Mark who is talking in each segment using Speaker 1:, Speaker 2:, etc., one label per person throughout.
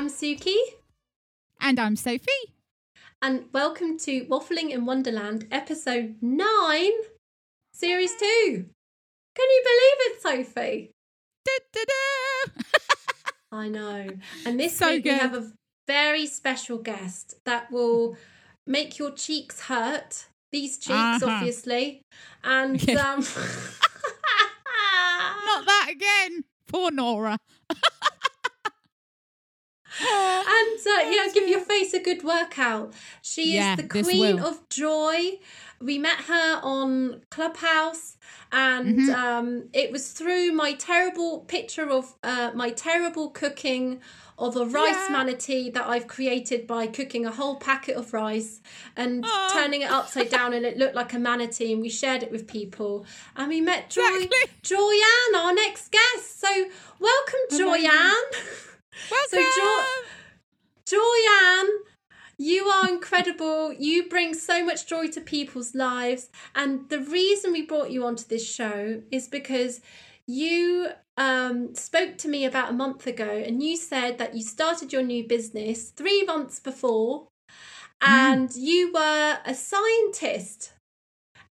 Speaker 1: I'm Suki,
Speaker 2: And I'm Sophie.
Speaker 1: and welcome to Waffling in Wonderland, episode 9, series 2. Can you believe it, Sophie? I know. And this
Speaker 2: So
Speaker 1: week we have a very special guest that will make your cheeks hurt. These cheeks,
Speaker 2: Uh-huh.
Speaker 1: obviously. And um
Speaker 2: Not that again. Poor Nora.
Speaker 1: and uh, yeah, give your face a good workout. She
Speaker 2: Yeah,
Speaker 1: is the queen of joy. We met her on Clubhouse, and
Speaker 2: Mhm.
Speaker 1: um, it was through my terrible picture of uh, my terrible cooking of a rice
Speaker 2: Yeah.
Speaker 1: manatee that I've created by cooking a whole packet of rice and
Speaker 2: Aw.
Speaker 1: turning it upside down, and it looked like a manatee. And we shared it with people, and we met Joy,
Speaker 2: Exactly.
Speaker 1: Joyanne, our next guest. So welcome. Joyanne.
Speaker 2: Welcome.
Speaker 1: So Jo- Joyanne, you are incredible. You bring so much joy to people's lives. And the reason we brought you onto this show is because you um, spoke to me about a month ago and you said that you started your new business three months before and you were a scientist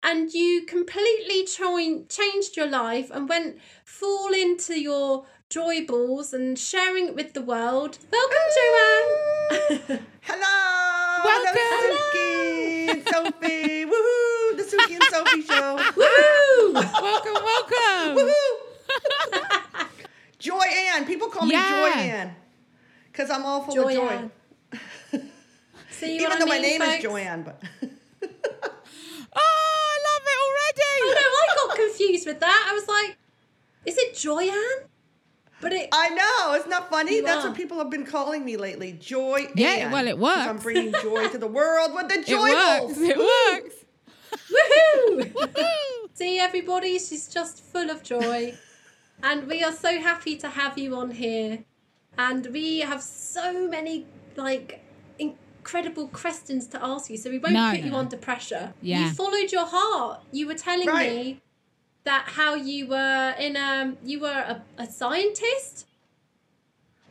Speaker 1: and you completely changed your life and went full into your Joyblz and sharing it with the world. Welcome, Joanne.
Speaker 3: Hello!
Speaker 2: Welcome.
Speaker 3: Hello, Suki and Sophie! Woohoo! The Suki and Sophie show!
Speaker 1: Woo!
Speaker 2: welcome, welcome.
Speaker 3: Woohoo! Joy Ann. People call me Joy Ann. Because I'm all full
Speaker 1: Joyanne.
Speaker 3: of joy.
Speaker 1: See
Speaker 3: Even though
Speaker 1: I
Speaker 3: my name
Speaker 1: folks?
Speaker 3: is Joanne, but
Speaker 2: Oh, I love it
Speaker 1: Oh
Speaker 2: already.
Speaker 1: no, I got confused with that. I was like, is it Joyanne? But it
Speaker 3: I know, it's not funny? That's
Speaker 1: are.
Speaker 3: what people have been calling me lately. Joy
Speaker 2: Yeah,
Speaker 3: Ann.
Speaker 2: well, it
Speaker 3: 'Cause I'm bringing joy to the world with the
Speaker 2: It
Speaker 3: joy
Speaker 2: works. It works.
Speaker 1: woohoo! See everybody, she's just full of joy. And we are so happy to have you on here. And we have so many like incredible questions to ask you, so we won't
Speaker 2: No,
Speaker 1: put you under pressure.
Speaker 2: Yeah.
Speaker 1: You followed your heart. You were telling
Speaker 3: Right.
Speaker 1: me that how you were in um you were a, a scientist.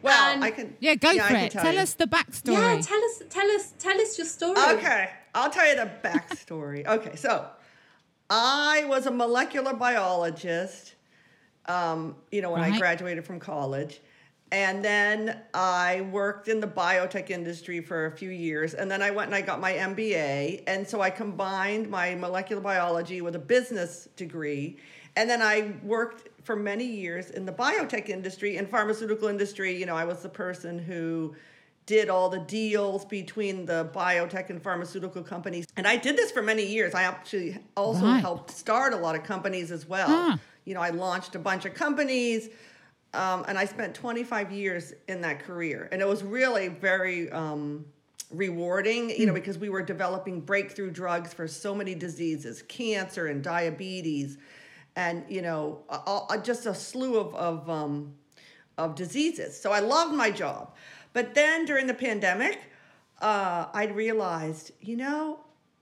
Speaker 3: Well,
Speaker 1: And-
Speaker 3: I can.
Speaker 2: Yeah, go
Speaker 3: yeah,
Speaker 2: for
Speaker 3: can
Speaker 2: it.
Speaker 3: tell
Speaker 2: Tell us the backstory.
Speaker 1: Yeah, tell us tell us tell us your story.
Speaker 3: Okay, I'll tell you the backstory. okay, so I was a molecular biologist, um, you know, when I graduated from college. And then I worked in the biotech industry for a few years. And then I went and I got my MBA. And so I combined my molecular biology with a business degree. And then I worked for many years in the biotech industry and pharmaceutical industry. You know, I was the person who did all the deals between the biotech and pharmaceutical companies. And I did this for many years. I actually also
Speaker 2: Right.
Speaker 3: helped start a lot of companies as well.
Speaker 2: Ah.
Speaker 3: You know, I launched a bunch of companies. Um, and I spent 25 years in that career. And it was really very um, rewarding, you know, because we were developing breakthrough drugs for so many diseases cancer and diabetes, and, you know, just a slew of, of, um, of diseases. So I loved my job. But then during the pandemic, uh, I realized, you know,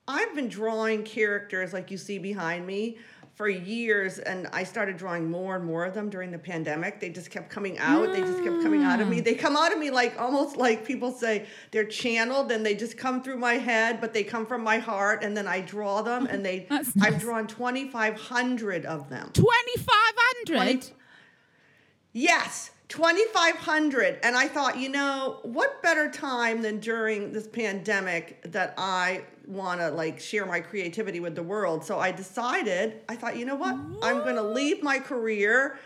Speaker 3: I've been drawing characters like you see behind me for years, and I started drawing more and more of them during the pandemic. They just kept coming out. They just kept coming out of me. Hmm. They come out of me like almost like people say they're channeled, and they just come through my head, but they come from my heart, and then I draw them, and they. I've
Speaker 2: nice.
Speaker 3: drawn twenty five hundred of them.
Speaker 2: 2500
Speaker 3: Twenty- Yes, 2,500. And I thought, you know, what better time than during this pandemic that I want to like share my creativity with the world? So I decided, I thought, you know what? I'm going to leave my career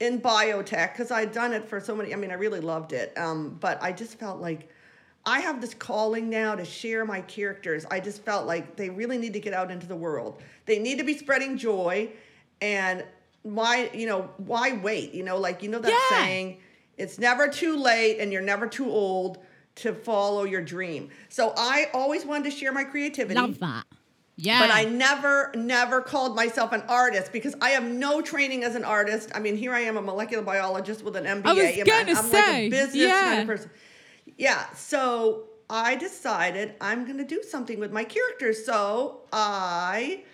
Speaker 3: in biotech because I'd done it for so many, I mean, I really loved it. Um, but I just felt like, I have this calling now to share my characters. I just felt like they really need to get out into the world. They need to be spreading joy and why, you know, why wait? You know, like you know that
Speaker 2: Yeah.
Speaker 3: saying, it's never too late and you're never too old to follow your dream. So I always wanted to share my creativity.
Speaker 2: Love that. Yeah.
Speaker 3: But I never, never called myself an artist because I have no training as an artist. I mean, here I am, a molecular biologist with an MBA.
Speaker 2: I was gonna
Speaker 3: i'm, like
Speaker 2: say,
Speaker 3: a business
Speaker 2: yeah.
Speaker 3: kind of person. Yeah. So I decided I'm going to do something with my characters. So I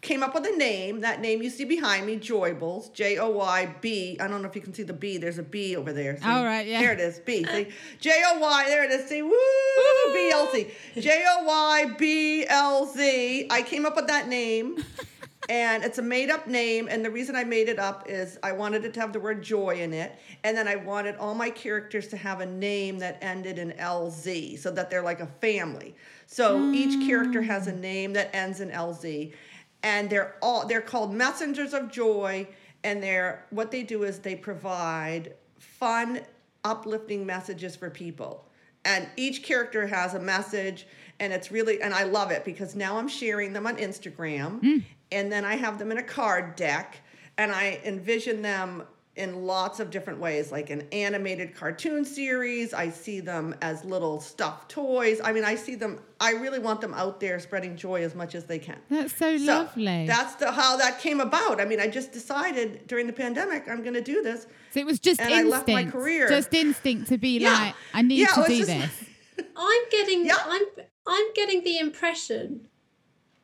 Speaker 3: came up with a name. That name you see behind me, Joyblz, J O Y B. I don't know if you can see the B. There's a B over there. See?
Speaker 2: All right, yeah.
Speaker 3: There it is, B. See? J O Y, there it is. See, woo, B L Z. J O Y B L Z. I came up with that name. and it's a made up name. And the reason I made it up is I wanted it to have the word joy in it. And then I wanted all my characters to have a name that ended in LZ so that they're like a family. So each character has a mm. name that ends in LZ. And they're all they're called messengers of joy. And they're what they do is they provide fun, uplifting messages for people. And each character has a message and it's really and I love it because now I'm sharing them on Instagram mm. and then I have them in a card deck and I envision them in lots of different ways like an animated cartoon series I see them as little stuffed toys I mean I see them I really want them out there spreading joy as much as they can
Speaker 2: That's so,
Speaker 3: so
Speaker 2: lovely.
Speaker 3: that's the how that came about I mean I just decided during the pandemic I'm going to do this
Speaker 2: so it was just
Speaker 3: and I
Speaker 2: instinct.
Speaker 3: left my career.
Speaker 2: Just instinct to be
Speaker 3: Yeah.
Speaker 2: like, I need
Speaker 3: Yeah,
Speaker 2: to do
Speaker 3: just-
Speaker 2: this.
Speaker 1: I'm getting
Speaker 3: Yeah.
Speaker 1: I'm I'm getting the impression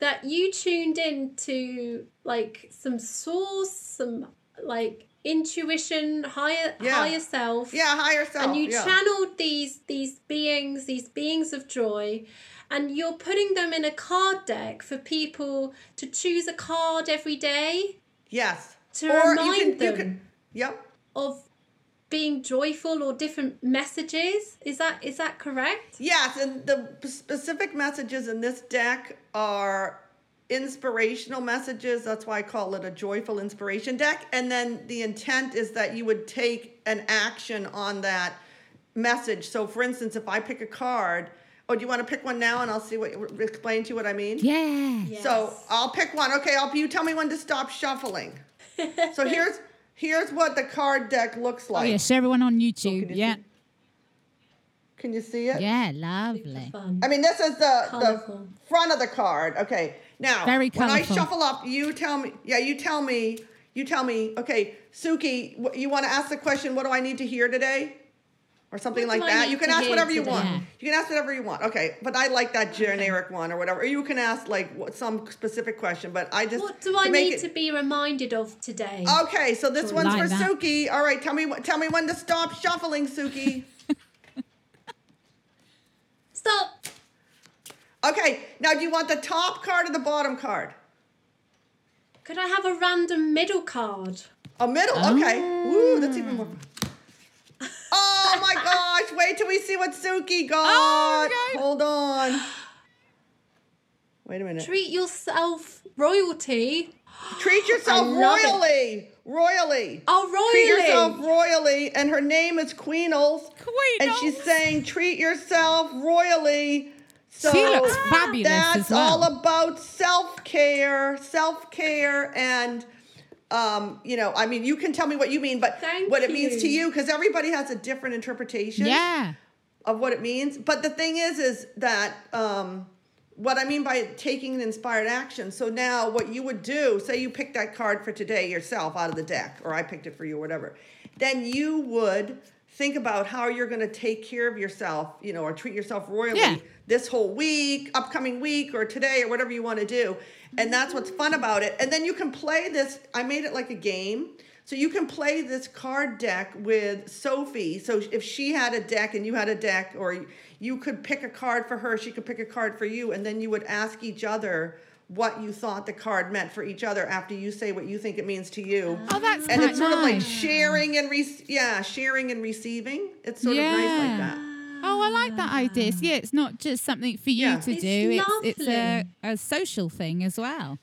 Speaker 1: that you tuned in to like some source, some like intuition, higher
Speaker 3: Yeah.
Speaker 1: higher self.
Speaker 3: yeah higher self
Speaker 1: and you
Speaker 3: yeah.
Speaker 1: channeled these these beings, these beings of joy, and you're putting them in a card deck for people to choose a card every day
Speaker 3: yes
Speaker 1: to remind them.
Speaker 3: yep
Speaker 1: of being joyful or different messages. Is that is that correct?
Speaker 3: Yes, and the specific messages in this deck are inspirational messages. That's why I call it a joyful inspiration deck. And then the intent is that you would take an action on that message. So, for instance, if I pick a card, oh, do you want to pick one now, and I'll see what explain to you what I mean?
Speaker 2: Yeah.
Speaker 3: So I'll pick one. Okay, I'll you tell me when to stop shuffling. so here's here's what the card deck looks like.
Speaker 2: Oh
Speaker 3: like.
Speaker 2: yeah, share everyone on
Speaker 3: can
Speaker 2: YouTube.
Speaker 3: you
Speaker 2: yeah.
Speaker 3: see- Can you see it?
Speaker 2: Yeah, lovely.
Speaker 3: I mean, this is the
Speaker 1: Colourful.
Speaker 3: the front of the card. Okay, now
Speaker 2: Very
Speaker 3: when I shuffle up, you tell me. Yeah, you tell me. You tell me. Okay, Suki, you want to ask the question? What do I need to hear today? Or something
Speaker 1: What
Speaker 3: like that. You can ask
Speaker 1: hear
Speaker 3: whatever you want. You can ask whatever you want. Okay, but I like that generic one or whatever. Or you can ask like some specific question. But I just
Speaker 1: What do I
Speaker 3: make
Speaker 1: need
Speaker 3: it-
Speaker 1: to be reminded of today?
Speaker 3: Okay, so this
Speaker 1: Cool.
Speaker 3: one's
Speaker 2: Like
Speaker 3: for
Speaker 2: that.
Speaker 3: Suki. All right, tell me. Tell me when to stop shuffling, Suki.
Speaker 1: Stop.
Speaker 3: Okay, now do you want the top card or the bottom card?
Speaker 1: Could I have a random middle card?
Speaker 3: A middle, okay. Oh. Woo, that's even more. Oh my gosh! Wait till we see what Suki got.
Speaker 2: Oh.
Speaker 3: Hold on. Wait a minute.
Speaker 1: Treat yourself royalty.
Speaker 3: Treat yourself
Speaker 1: love it.
Speaker 3: royally. Royally.
Speaker 1: Oh, royally.
Speaker 3: Treat yourself royally, and her name is Queenals. And she's saying, treat yourself royally. So
Speaker 2: She looks fabulous
Speaker 3: that's
Speaker 2: as well.
Speaker 3: all about self care, self care, and um, you know, I mean, you can tell me what you mean, but
Speaker 1: Thank
Speaker 3: what it means to
Speaker 1: you.
Speaker 3: you, because everybody has a different interpretation
Speaker 2: Yeah.
Speaker 3: of what it means. But the thing is, is that um, what I mean by taking an inspired action. So now, what you would do, say you pick that card for today yourself out of the deck, or I picked it for you, or whatever, then you would think about how you're going to take care of yourself, you know, or treat yourself royally
Speaker 2: Yeah.
Speaker 3: this whole week, upcoming week, or today, or whatever you want to do. And that's what's fun about it. And then you can play this. I made it like a game. So you can play this card deck with Sophie. So if she had a deck and you had a deck, or you could pick a card for her, she could pick a card for you, and then you would ask each other what you thought the card meant for each other after you say what you think it means to you.
Speaker 2: Oh, that's
Speaker 3: and it's sort of like sharing and re- yeah, sharing and receiving. It's sort of nice like that.
Speaker 2: Oh, I like that idea. So, yeah, it's not just something for you
Speaker 3: Yeah.
Speaker 2: to
Speaker 1: It's
Speaker 2: do. It's it's a, a social thing as well.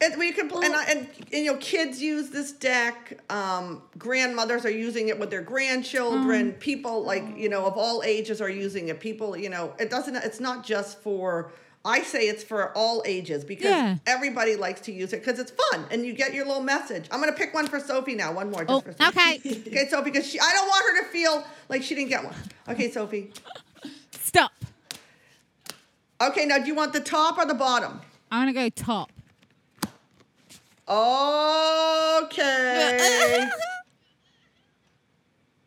Speaker 3: And we can, pl- and, I- and, and you know, kids use this deck. Um, grandmothers are using it with their grandchildren.
Speaker 2: Mm.
Speaker 3: People like you know of all ages are using it. People, you know, it doesn't. It's not just for. I say it's for all ages because
Speaker 2: Yeah.
Speaker 3: everybody likes to use it because it's fun and you get your little message. I'm gonna pick one for Sophie now. One more. Just
Speaker 2: Oh,
Speaker 3: for Sophie.
Speaker 2: okay.
Speaker 3: Okay, Sophie, because she, I don't want her to feel like she didn't get one. Okay, Sophie.
Speaker 2: Stop.
Speaker 3: Okay, now do you want the top or the bottom?
Speaker 2: I'm gonna go top.
Speaker 3: Okay.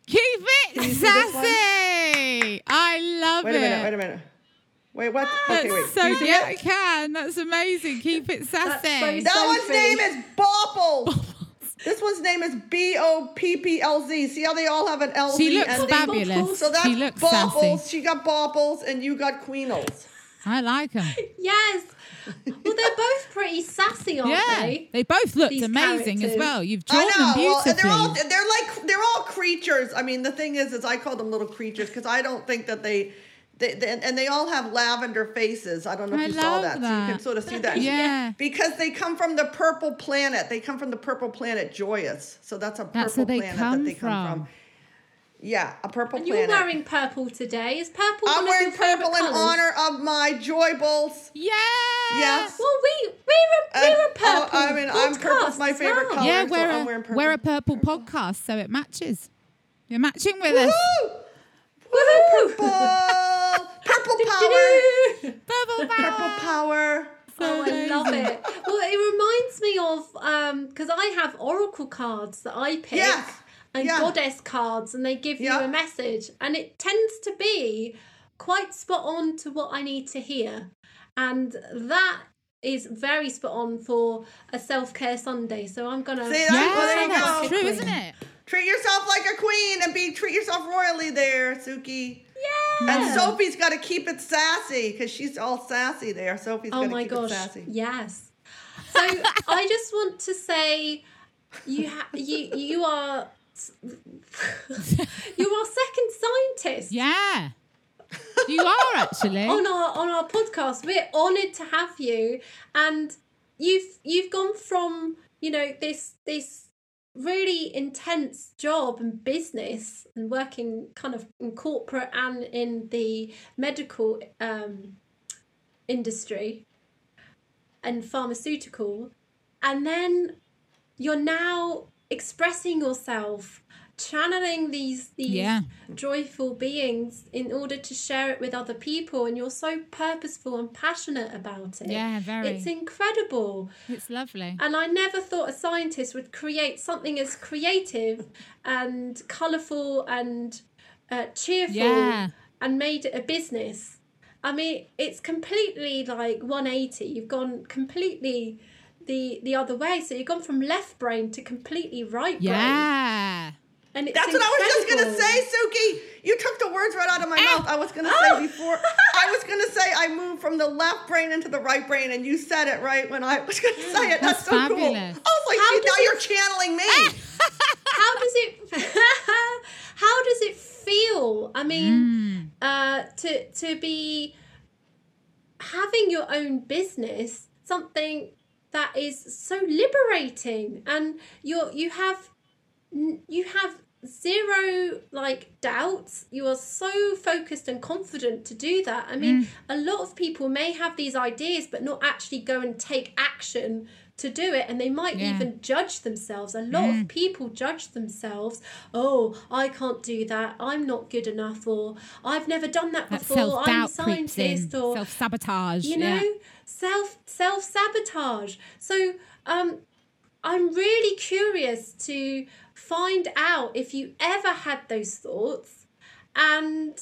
Speaker 2: Keep it
Speaker 3: Can you see this one?
Speaker 2: sassy. I love
Speaker 3: Wait
Speaker 2: it.
Speaker 3: Wait a minute, wait a minute. Wait, what?
Speaker 2: That's
Speaker 3: Okay, wait.
Speaker 2: so
Speaker 3: You
Speaker 2: yeah, I can. That's amazing. Keep it
Speaker 1: That's
Speaker 2: sassy.
Speaker 1: so
Speaker 3: That one's name is Bopplz. this one's name is B O P P L Z. See how they all have an L Z
Speaker 2: She looks
Speaker 3: ending?
Speaker 2: fabulous.
Speaker 3: So that's
Speaker 2: she looks
Speaker 3: Bopplz.
Speaker 2: sassy.
Speaker 3: She got Bopplz, and you got Queenals.
Speaker 2: I like them.
Speaker 1: Yes. Well, they're both pretty sassy, aren't
Speaker 2: Yeah,
Speaker 1: they?
Speaker 2: they both looked
Speaker 1: These
Speaker 2: amazing as well. You've drawn
Speaker 3: I know.
Speaker 2: them
Speaker 3: Well,
Speaker 2: beautifully.
Speaker 3: and they're all they're like they're all creatures. I mean, the thing is, is I call them little creatures because I don't think that they. They, they, and they all have lavender faces. I don't know if
Speaker 2: I
Speaker 3: you saw
Speaker 2: love
Speaker 3: that. So you can sort of see that.
Speaker 2: Yeah.
Speaker 3: Because they come from the purple planet. They come from the purple planet Joyous. So that's a purple
Speaker 2: That's they
Speaker 3: planet
Speaker 2: come
Speaker 3: that they come
Speaker 2: from.
Speaker 3: from. Yeah, a purple planet.
Speaker 1: And you're wearing purple today. Is purple
Speaker 3: I'm
Speaker 1: one
Speaker 3: wearing
Speaker 1: of your
Speaker 3: purple in
Speaker 1: colours?
Speaker 3: honor of my Joyblz.
Speaker 2: yeah.
Speaker 3: Yes.
Speaker 1: Well, we we're a, we're a
Speaker 3: And,
Speaker 1: purple.
Speaker 3: oh, I mean, I'm purple's
Speaker 1: podcast
Speaker 3: my favorite
Speaker 1: well.
Speaker 3: colour.
Speaker 2: Yeah, we're
Speaker 3: I'm
Speaker 2: a,
Speaker 3: wearing purple.
Speaker 2: we're a purple podcast, so it matches. You're matching with us.
Speaker 3: Woo!
Speaker 1: Woohoo!
Speaker 3: Purple, purple power,
Speaker 2: Purple
Speaker 3: purple
Speaker 2: power.
Speaker 3: power.
Speaker 1: Oh, I love it. Well, it reminds me of um because I have oracle cards that I pick
Speaker 3: Yes.
Speaker 1: and
Speaker 3: Yeah.
Speaker 1: goddess cards, and they give
Speaker 3: Yeah.
Speaker 1: you a message, and it tends to be quite spot on to what I need to hear, and that is very spot on for a self care Sunday. So I'm gonna
Speaker 3: See,
Speaker 2: Yeah,
Speaker 3: well, there you
Speaker 2: that's
Speaker 3: go.
Speaker 2: true, isn't it?
Speaker 3: Treat yourself like a queen and be treat yourself royally there, Suki.
Speaker 1: Yeah.
Speaker 3: And Sophie's got to keep it sassy because she's all sassy there. Sophie's got
Speaker 1: Oh
Speaker 3: to
Speaker 1: my
Speaker 3: keep
Speaker 1: gosh!
Speaker 3: it sassy.
Speaker 1: Yes. So I just want to say, you ha- you you are you are second scientist
Speaker 2: Yeah. You are actually.
Speaker 1: on our on our podcast. We're honoured to have you, and you've you've gone from you know this this really intense job and business and working kind of in corporate and in the medical um, industry and pharmaceutical. And then you're now expressing yourself channeling these these
Speaker 2: Yeah.
Speaker 1: joyful beings in order to share it with other people and you're so purposeful and passionate about it
Speaker 2: Yeah, very.
Speaker 1: it's incredible
Speaker 2: It's lovely.
Speaker 1: and I never thought a scientist would create something as creative and colourful and uh, cheerful
Speaker 2: Yeah.
Speaker 1: and made it a business. I mean, it's completely like 180. You've gone completely the the other way. So you've gone from left brain to completely right brain.
Speaker 2: Yeah.
Speaker 1: And
Speaker 3: That's what I was just gonna say, Suki. You took the words right out of my
Speaker 2: Ow.
Speaker 3: mouth. I was gonna
Speaker 1: Oh.
Speaker 3: say before. I was gonna say I moved from the left brain into the right brain, and you said it right when I was gonna say it. That's,
Speaker 2: That's
Speaker 3: so cool. I
Speaker 2: fabulous.
Speaker 3: was like,
Speaker 1: How
Speaker 3: "Gee, now
Speaker 1: it-
Speaker 3: you're channeling me.
Speaker 1: How does it how does it feel? I mean, uh, to to be having your own business, something that is so liberating, and you're you have you have zero like doubts. You are so focused and confident to do that. I mean a lot of people may have these ideas but not actually go and take action to do it. And they might
Speaker 2: Yeah.
Speaker 1: even judge themselves. A lot of people judge themselves. Oh i can't do that. I'm not good enough. Or i've never done that
Speaker 2: That
Speaker 1: before. I'm a
Speaker 2: doubt creeps in.
Speaker 1: scientist. Or
Speaker 2: Self sabotage.
Speaker 1: you know self self sabotage so um i'm really curious to find out if you ever had those thoughts and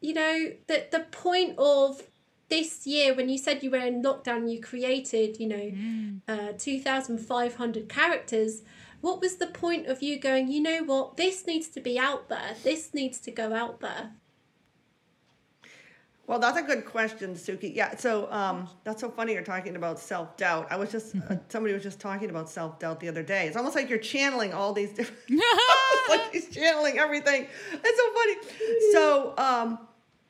Speaker 1: you know the the point of this year when you said you were in lockdown you created you know uh, 2500 characters. What was the point of you going you know what? This needs to be out there. This needs to go out there
Speaker 3: Well, that's a good question, Suki. Yeah, so um, that's so funny you're talking about self doubt. I was just uh, somebody was just talking about self doubt the other day. It's almost like you're channeling all these different. it's like he's channeling everything. It's so funny. So um,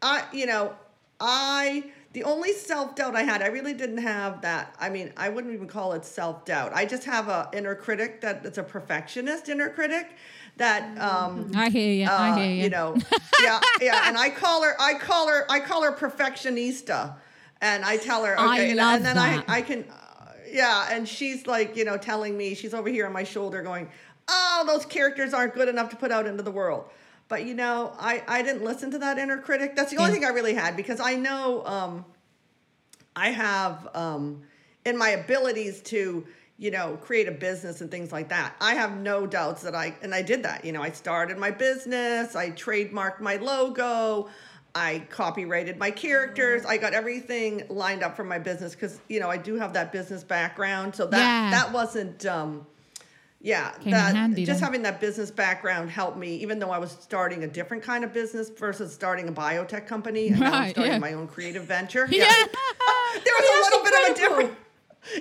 Speaker 3: I, you know, I the only self doubt I had, I really didn't have that. I mean, I wouldn't even call it self doubt. I just have a inner critic that that's a perfectionist inner critic that um,
Speaker 2: I hear you. I
Speaker 3: uh,
Speaker 2: hear you.
Speaker 3: you know, yeah, yeah. And I call her, I call her, I call her perfectionista, and I tell her,
Speaker 2: I
Speaker 3: okay, and, and then
Speaker 2: that.
Speaker 3: I, I can, uh, yeah. And she's like, you know, telling me, she's over here on my shoulder, going, oh, those characters aren't good enough to put out into the world. But you know, I, I didn't listen to that inner critic. That's the only
Speaker 2: Yeah.
Speaker 3: thing I really had because I know, um, I have um, in my abilities to, you know, create a business and things like that. I have no doubts that I and I did that. You know, I started my business, I trademarked my logo. I copyrighted my characters. I got everything lined up for my business because you know I do have that business background. So that
Speaker 2: Yeah.
Speaker 3: that wasn't. Um, yeah,
Speaker 2: Came
Speaker 3: that
Speaker 2: handy
Speaker 3: just
Speaker 2: then.
Speaker 3: having that business background helped me, even though I was starting a different kind of business versus starting a biotech company. And
Speaker 2: Right,
Speaker 3: starting
Speaker 2: yeah.
Speaker 3: my own creative venture.
Speaker 2: Yeah.
Speaker 3: there was a little bit of a
Speaker 1: incredible.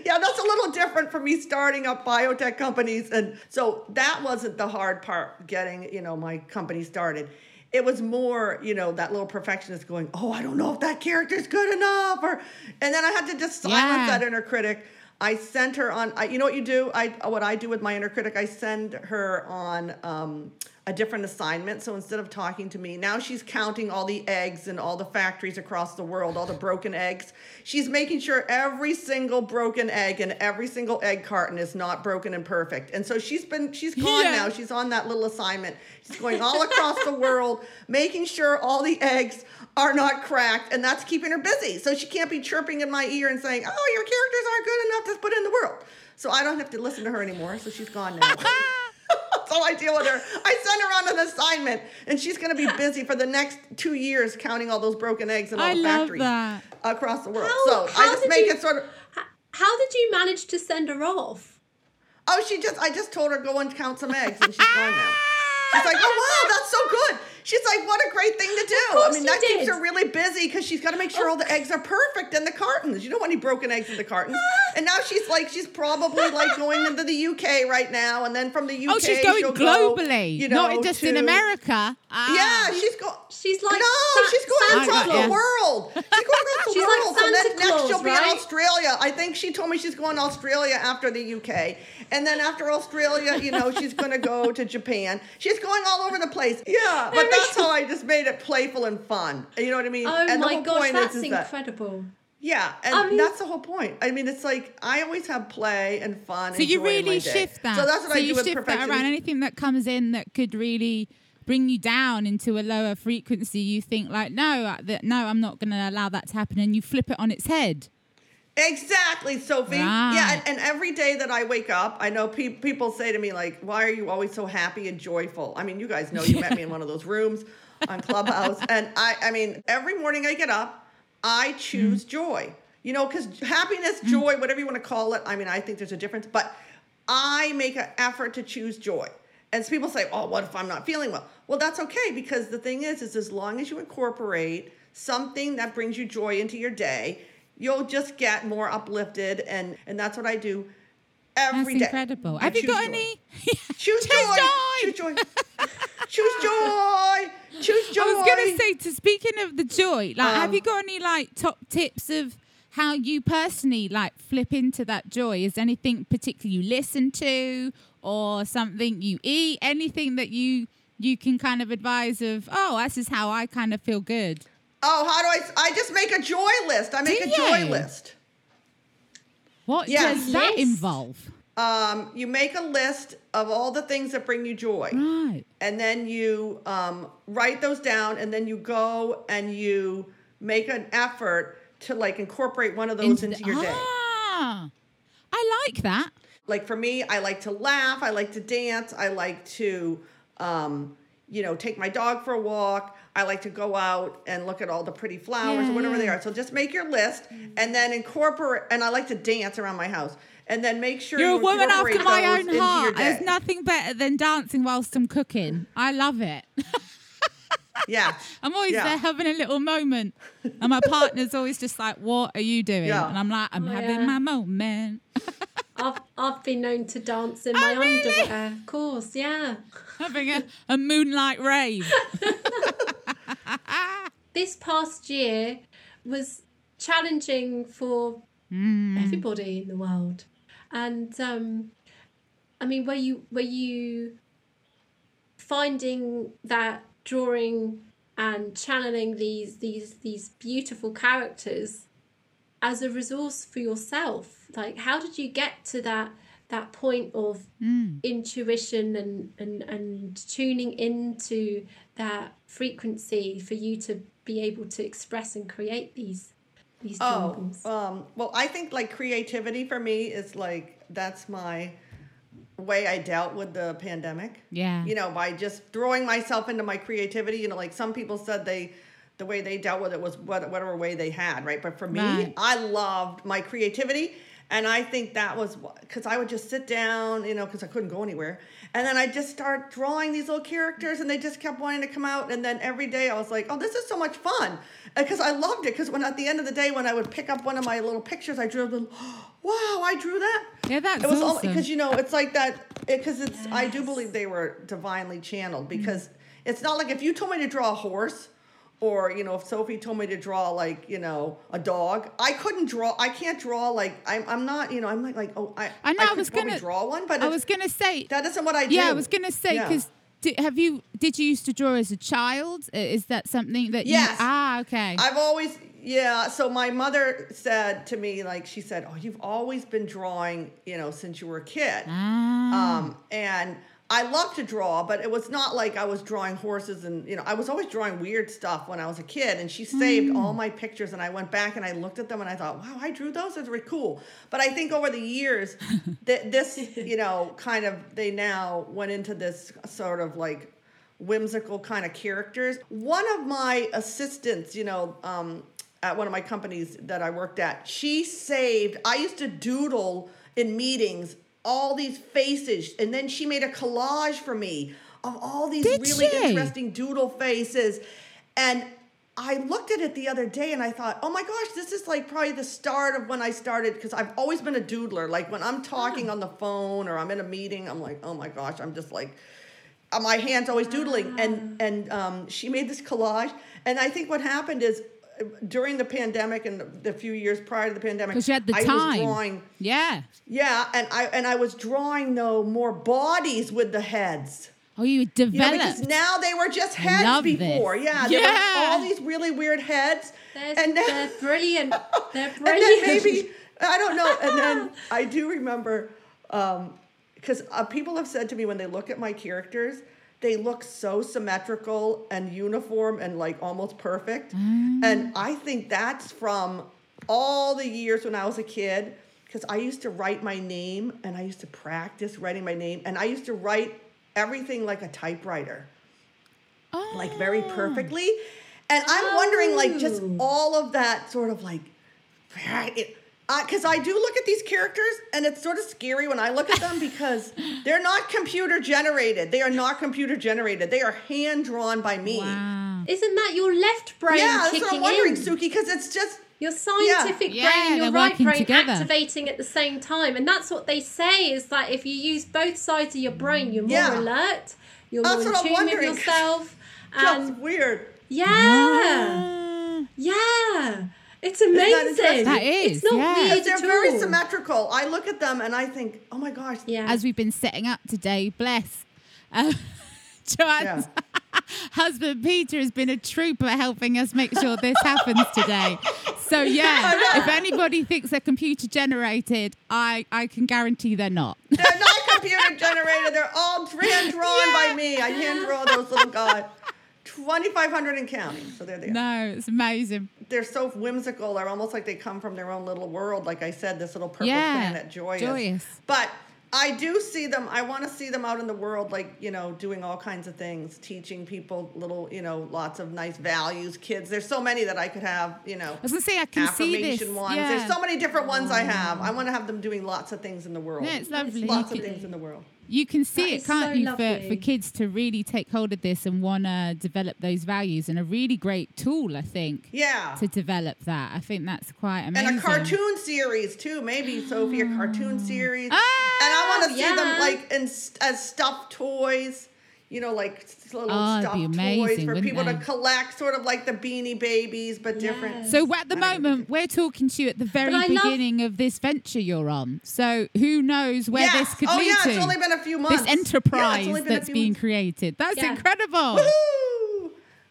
Speaker 3: Yeah, that's a little different for me starting up biotech companies, and so that wasn't the hard part. Getting you know my company started, it was more you know that little perfectionist going, oh, I don't know if that character's good enough, or and then I had to just silence
Speaker 2: Yeah.
Speaker 3: that inner critic. I sent her on. I, you know what you do? I what I do with my inner critic. I send her on um, a different assignment. So instead of talking to me, now she's counting all the eggs in all the factories across the world, all the broken eggs. She's making sure every single broken egg and every single egg carton is not broken and perfect. And so she's been she's gone
Speaker 2: Yeah.
Speaker 3: now. She's on that little assignment. She's going all across the world, making sure all the eggs are not cracked, and that's keeping her busy. So she can't be chirping in my ear and saying, "Oh, your characters aren't good enough to put in the world." So I don't have to listen to her anymore. So she's gone now. so I deal with her. I send her on an assignment, and she's going to be busy for the next two years counting all those broken eggs in all
Speaker 2: I
Speaker 3: the
Speaker 2: love
Speaker 3: factories
Speaker 2: that.
Speaker 3: across the world.
Speaker 1: How-
Speaker 3: so I just
Speaker 1: did
Speaker 3: make
Speaker 1: you-
Speaker 3: it sort of.
Speaker 1: How did you manage to send her off?
Speaker 3: Oh, she just. I just told her go and count some eggs, and she's gone now. She's like, oh wow, that's so good. She's like, what a great thing to do. I mean, that keeps her really busy because she's got to make sure all the eggs are perfect in the cartons. You don't want any broken eggs in the cartons. And now she's like, she's probably like going into the UK right now, and then from the UK,
Speaker 2: Oh, she's going
Speaker 3: go,
Speaker 2: globally,
Speaker 3: you know,
Speaker 2: not just in America. Ah.
Speaker 3: Yeah, she's going.
Speaker 1: She's like
Speaker 3: no, she's going across the world. She's going across the
Speaker 1: She's like
Speaker 3: world. so
Speaker 1: Santa
Speaker 3: then next
Speaker 1: Claus,
Speaker 3: she'll be in? Australia. I think she told me she's going to Australia after the UK, and then after Australia, you know, she's going to go to Japan. She's going all over the place. Yeah, but that's how I just made it playful and fun. You know what I mean?
Speaker 1: Oh
Speaker 3: and the
Speaker 1: my
Speaker 3: whole
Speaker 1: gosh,
Speaker 3: point
Speaker 1: that's
Speaker 3: is, is that
Speaker 1: incredible.
Speaker 3: yeah, and
Speaker 1: I mean-
Speaker 3: that's the whole point. I mean, it's like I always have play and fun.
Speaker 2: So you
Speaker 3: and joy in my
Speaker 2: really
Speaker 3: day.
Speaker 2: shift that.
Speaker 3: So that's what I
Speaker 2: you
Speaker 3: do with
Speaker 2: shift that around anything that comes in that could really bring you down into a lower frequency. You think like, no, that no, I'm not going to allow that to happen, and you flip it on its head.
Speaker 3: Exactly, Sophie.
Speaker 2: Right.
Speaker 3: Yeah, and, and every day that I wake up, I know pe- people say to me like, "Why are you always so happy and joyful?" I mean, you guys know you met me in one of those rooms on Clubhouse, and I, I mean, every morning I get up, I mm-hmm. choose joy. You know, because happiness, mm-hmm. joy, whatever you want to call it. I mean, I think there's a difference, but I make an effort to choose joy. And so people say, "Oh, what if I'm not feeling well?" Well, that's okay because the thing is, is as long as you incorporate something that brings you joy into your day, you'll just get more uplifted, and and that's what I do every
Speaker 2: That's
Speaker 3: day.
Speaker 2: incredible.
Speaker 3: I
Speaker 2: Have you got
Speaker 3: joy.
Speaker 2: any?
Speaker 3: Choose joy. Choose joy. Choose joy. Choose joy.
Speaker 2: I was going to say, to speaking of the joy, like, have
Speaker 3: Um,
Speaker 2: you got any like top tips of how you personally like flip into that joy? Is there anything particular you listen to, or something you eat? Anything that you you can kind of advise of? Oh, this is how I kind of feel good.
Speaker 3: Oh, how do I? I just make a joy list. I make
Speaker 2: Do
Speaker 3: a joy
Speaker 2: you?
Speaker 3: list.
Speaker 2: What
Speaker 3: Yeah.
Speaker 2: does that
Speaker 1: List?
Speaker 2: involve?
Speaker 3: Um, you make a list of all the things that bring you joy.
Speaker 2: Right.
Speaker 3: and then you um, write those down and then you go and you make an effort to like incorporate one of those into,
Speaker 2: the-
Speaker 3: your day
Speaker 2: ah, I like that.
Speaker 3: like for me i like to laugh i like to dance i like to um, you know take my dog for a walk i like to go out and look at all the pretty flowers or whatever they are so just make your list and then incorporate and i like to dance around my house and then make sure
Speaker 2: You're a
Speaker 3: you
Speaker 2: woman after my own heart. There's nothing better than dancing whilst I'm cooking. I love it.
Speaker 3: yeah
Speaker 2: I'm always
Speaker 3: Yeah.
Speaker 2: there having a little moment. And my partner's always just like, What are you doing?
Speaker 3: Yeah.
Speaker 2: And I'm like, I'm
Speaker 1: Oh,
Speaker 2: having
Speaker 1: yeah.
Speaker 2: my moment.
Speaker 1: I've I've been known to dance in oh, my
Speaker 2: Oh, really?
Speaker 1: underwear. Of course, yeah.
Speaker 2: having a, a moonlight rave.
Speaker 1: This past year was challenging for
Speaker 2: Mm.
Speaker 1: everybody in the world. And um I mean were you were you finding that drawing and channeling these these these beautiful characters as a resource for yourself like how did you get to that that point of intuition and, and and tuning into that frequency for you to be able to express and create these these
Speaker 3: Oh,
Speaker 1: jungles
Speaker 3: um, well, I think like creativity for me is like that's my way I dealt with the pandemic.
Speaker 2: Yeah.
Speaker 3: You know, by just throwing myself into my creativity. You know, like some people said they the way they dealt with it was what, whatever way they had, right? But for me,
Speaker 2: Right.
Speaker 3: I loved my creativity. And I think that was because I would just sit down, you know, because I couldn't go anywhere. And then I just start drawing these little characters, and they just kept wanting to come out. And then every day I was like, oh, this is so much fun. Because I loved it. Because when at the end of the day, when I would pick up one of my little pictures, I drew a little, wow, I drew that.
Speaker 2: Yeah, that's
Speaker 3: it was
Speaker 2: awesome.
Speaker 3: because you know it's like that because it's I do believe they were divinely channeled mm-hmm. because it's not like if you told me to draw a horse or you know if Sophie told me to draw like you know a dog I couldn't draw I can't draw like I'm, I'm not you know I'm like like oh I
Speaker 2: I know, I
Speaker 3: could
Speaker 2: was gonna-
Speaker 3: draw one but
Speaker 2: I was gonna say.
Speaker 3: that isn't what I do
Speaker 2: Yeah, I was gonna say
Speaker 3: Yeah.
Speaker 2: because have you did you used to draw as a child? Is that something that
Speaker 3: Yes.
Speaker 2: you? Ah, okay.
Speaker 3: I've always yeah. So my mother said to me, like she said, "Oh, you've always been drawing, you know, since you were a kid."
Speaker 2: ah.
Speaker 3: Um, and I love to draw, but it was not like I was drawing horses and you know I was always drawing weird stuff when I was a kid. And she saved all my pictures, and I went back and I looked at them and I thought, wow, I drew those. That's really cool. But I think over the years, that this you know kind of they now went into this sort of like whimsical kind of characters. One of my assistants, you know, um, at one of my companies that I worked at, she saved. I used to doodle in meetings all these faces, and then she made a collage for me of all these
Speaker 2: Did
Speaker 3: really
Speaker 2: she?
Speaker 3: interesting doodle faces, and. I looked at it the other day and I thought, oh my gosh, this is like probably the start of when I started because I've always been a doodler. Like when I'm talking on the phone or I'm in a meeting, I'm like, oh my gosh, I'm just like, my hands always doodling and and um, she made this collage and i think what happened is during the pandemic and the, the few years prior to the pandemic
Speaker 2: Because you had the
Speaker 3: i
Speaker 2: time.
Speaker 3: was drawing
Speaker 2: yeah.
Speaker 3: yeah and i and i was drawing though more bodies with the heads
Speaker 2: Oh, you
Speaker 3: you know,
Speaker 2: developed.
Speaker 3: because now they were just heads
Speaker 2: love this.
Speaker 3: before yeah there
Speaker 2: Yeah.
Speaker 3: were all these really weird heads
Speaker 1: They're,
Speaker 3: and now,
Speaker 1: they're brilliant. They're
Speaker 3: and then maybe I don't know. And then I do remember because uh, people have said to me when they look at my characters, they look so symmetrical and uniform and like almost perfect. Mm. And I think that's from all the years when I was a kid. Because I used to write my name and I used to practice writing my name and I used to write everything like a typewriter
Speaker 2: oh.
Speaker 3: like very oh. perfectly. And I'm wondering, like, just
Speaker 1: Oh.
Speaker 3: all of that sort of like, because I do look at these characters and it's sort of scary when I look at them because they're not computer generated. They are not computer generated. They are hand drawn by me.
Speaker 2: Wow.
Speaker 1: Isn't that your left brain
Speaker 3: Yeah, that's
Speaker 1: kicking
Speaker 3: what I'm wondering,
Speaker 1: in?
Speaker 3: Suki, because it's just
Speaker 1: Your scientific
Speaker 2: Yeah,
Speaker 1: brain,
Speaker 2: they're
Speaker 1: your right brain
Speaker 2: together.
Speaker 1: activating at the same time. And that's what they say is that if you use both sides of your brain, you're more
Speaker 3: Yeah.
Speaker 1: alert, you're
Speaker 3: That's
Speaker 1: more
Speaker 3: what I'm
Speaker 1: in tune with yourself.
Speaker 3: just
Speaker 1: And
Speaker 3: weird.
Speaker 1: yeah,
Speaker 2: Ah.
Speaker 1: Yeah. It's
Speaker 3: that
Speaker 1: amazing.
Speaker 3: interesting?
Speaker 2: That is,
Speaker 1: It's not
Speaker 2: yeah.
Speaker 1: weird
Speaker 3: they're
Speaker 1: at
Speaker 3: very symmetrical. I look at them and I think, oh my gosh.
Speaker 1: Yeah.
Speaker 2: As we've been setting up today, bless. Uh, Joanne's husband Peter has been a trooper helping us make sure this happens today. So yeah, if anybody thinks they're computer generated, I I can guarantee they're not.
Speaker 3: They're not computer generated. They're all hand drawn by me. I hand draw those little guys. 2,500 and counting. So there they are.
Speaker 2: No, it's amazing.
Speaker 3: They're so whimsical. They're almost like they come from their own little world. Like I said, this little purple
Speaker 2: Yeah,
Speaker 3: planet, joyous.
Speaker 2: joyous.
Speaker 3: But I do see them. I want to see them out in the world, like, you know, doing all kinds of things, teaching people little, you know, lots of nice values, kids. There's so many that I could have, you know.
Speaker 2: I was gonna say I can see
Speaker 3: affirmation
Speaker 2: this.
Speaker 3: ones.
Speaker 2: Yeah.
Speaker 3: There's so many different ones I have. I mm. want to have them doing lots of things in the world.
Speaker 2: Yeah, it's lovely.
Speaker 3: Lots of things in the world.
Speaker 2: You can see it, can't
Speaker 1: so
Speaker 2: you, for,
Speaker 1: lovely.
Speaker 2: for kids to really take hold of this and want to develop those values and a really great tool, I think,
Speaker 3: Yeah.
Speaker 2: to develop that. I think that's quite amazing.
Speaker 3: and a cartoon series too, maybe Sophie, a cartoon series.
Speaker 2: Ah,
Speaker 3: and I want to see
Speaker 1: yeah.
Speaker 3: them like in as stuffed toys. You know, like little
Speaker 2: Oh,
Speaker 3: stuffed
Speaker 2: be
Speaker 3: toys for
Speaker 2: wouldn't
Speaker 3: people to collect, sort of like the Beanie Babies, but different.
Speaker 2: So at the
Speaker 3: I don't know.
Speaker 2: moment, we're talking to you at the very
Speaker 1: But I love-
Speaker 2: beginning of this venture you're on. So who knows where
Speaker 3: yeah.
Speaker 2: this could
Speaker 3: oh
Speaker 2: lead
Speaker 3: yeah,
Speaker 2: to?
Speaker 3: it's only been a few months.
Speaker 2: this
Speaker 3: Yeah, it's
Speaker 2: enterprise
Speaker 3: only been
Speaker 2: that's being
Speaker 3: months.
Speaker 2: created. That's
Speaker 1: Yeah.
Speaker 2: incredible.
Speaker 3: Woohoo!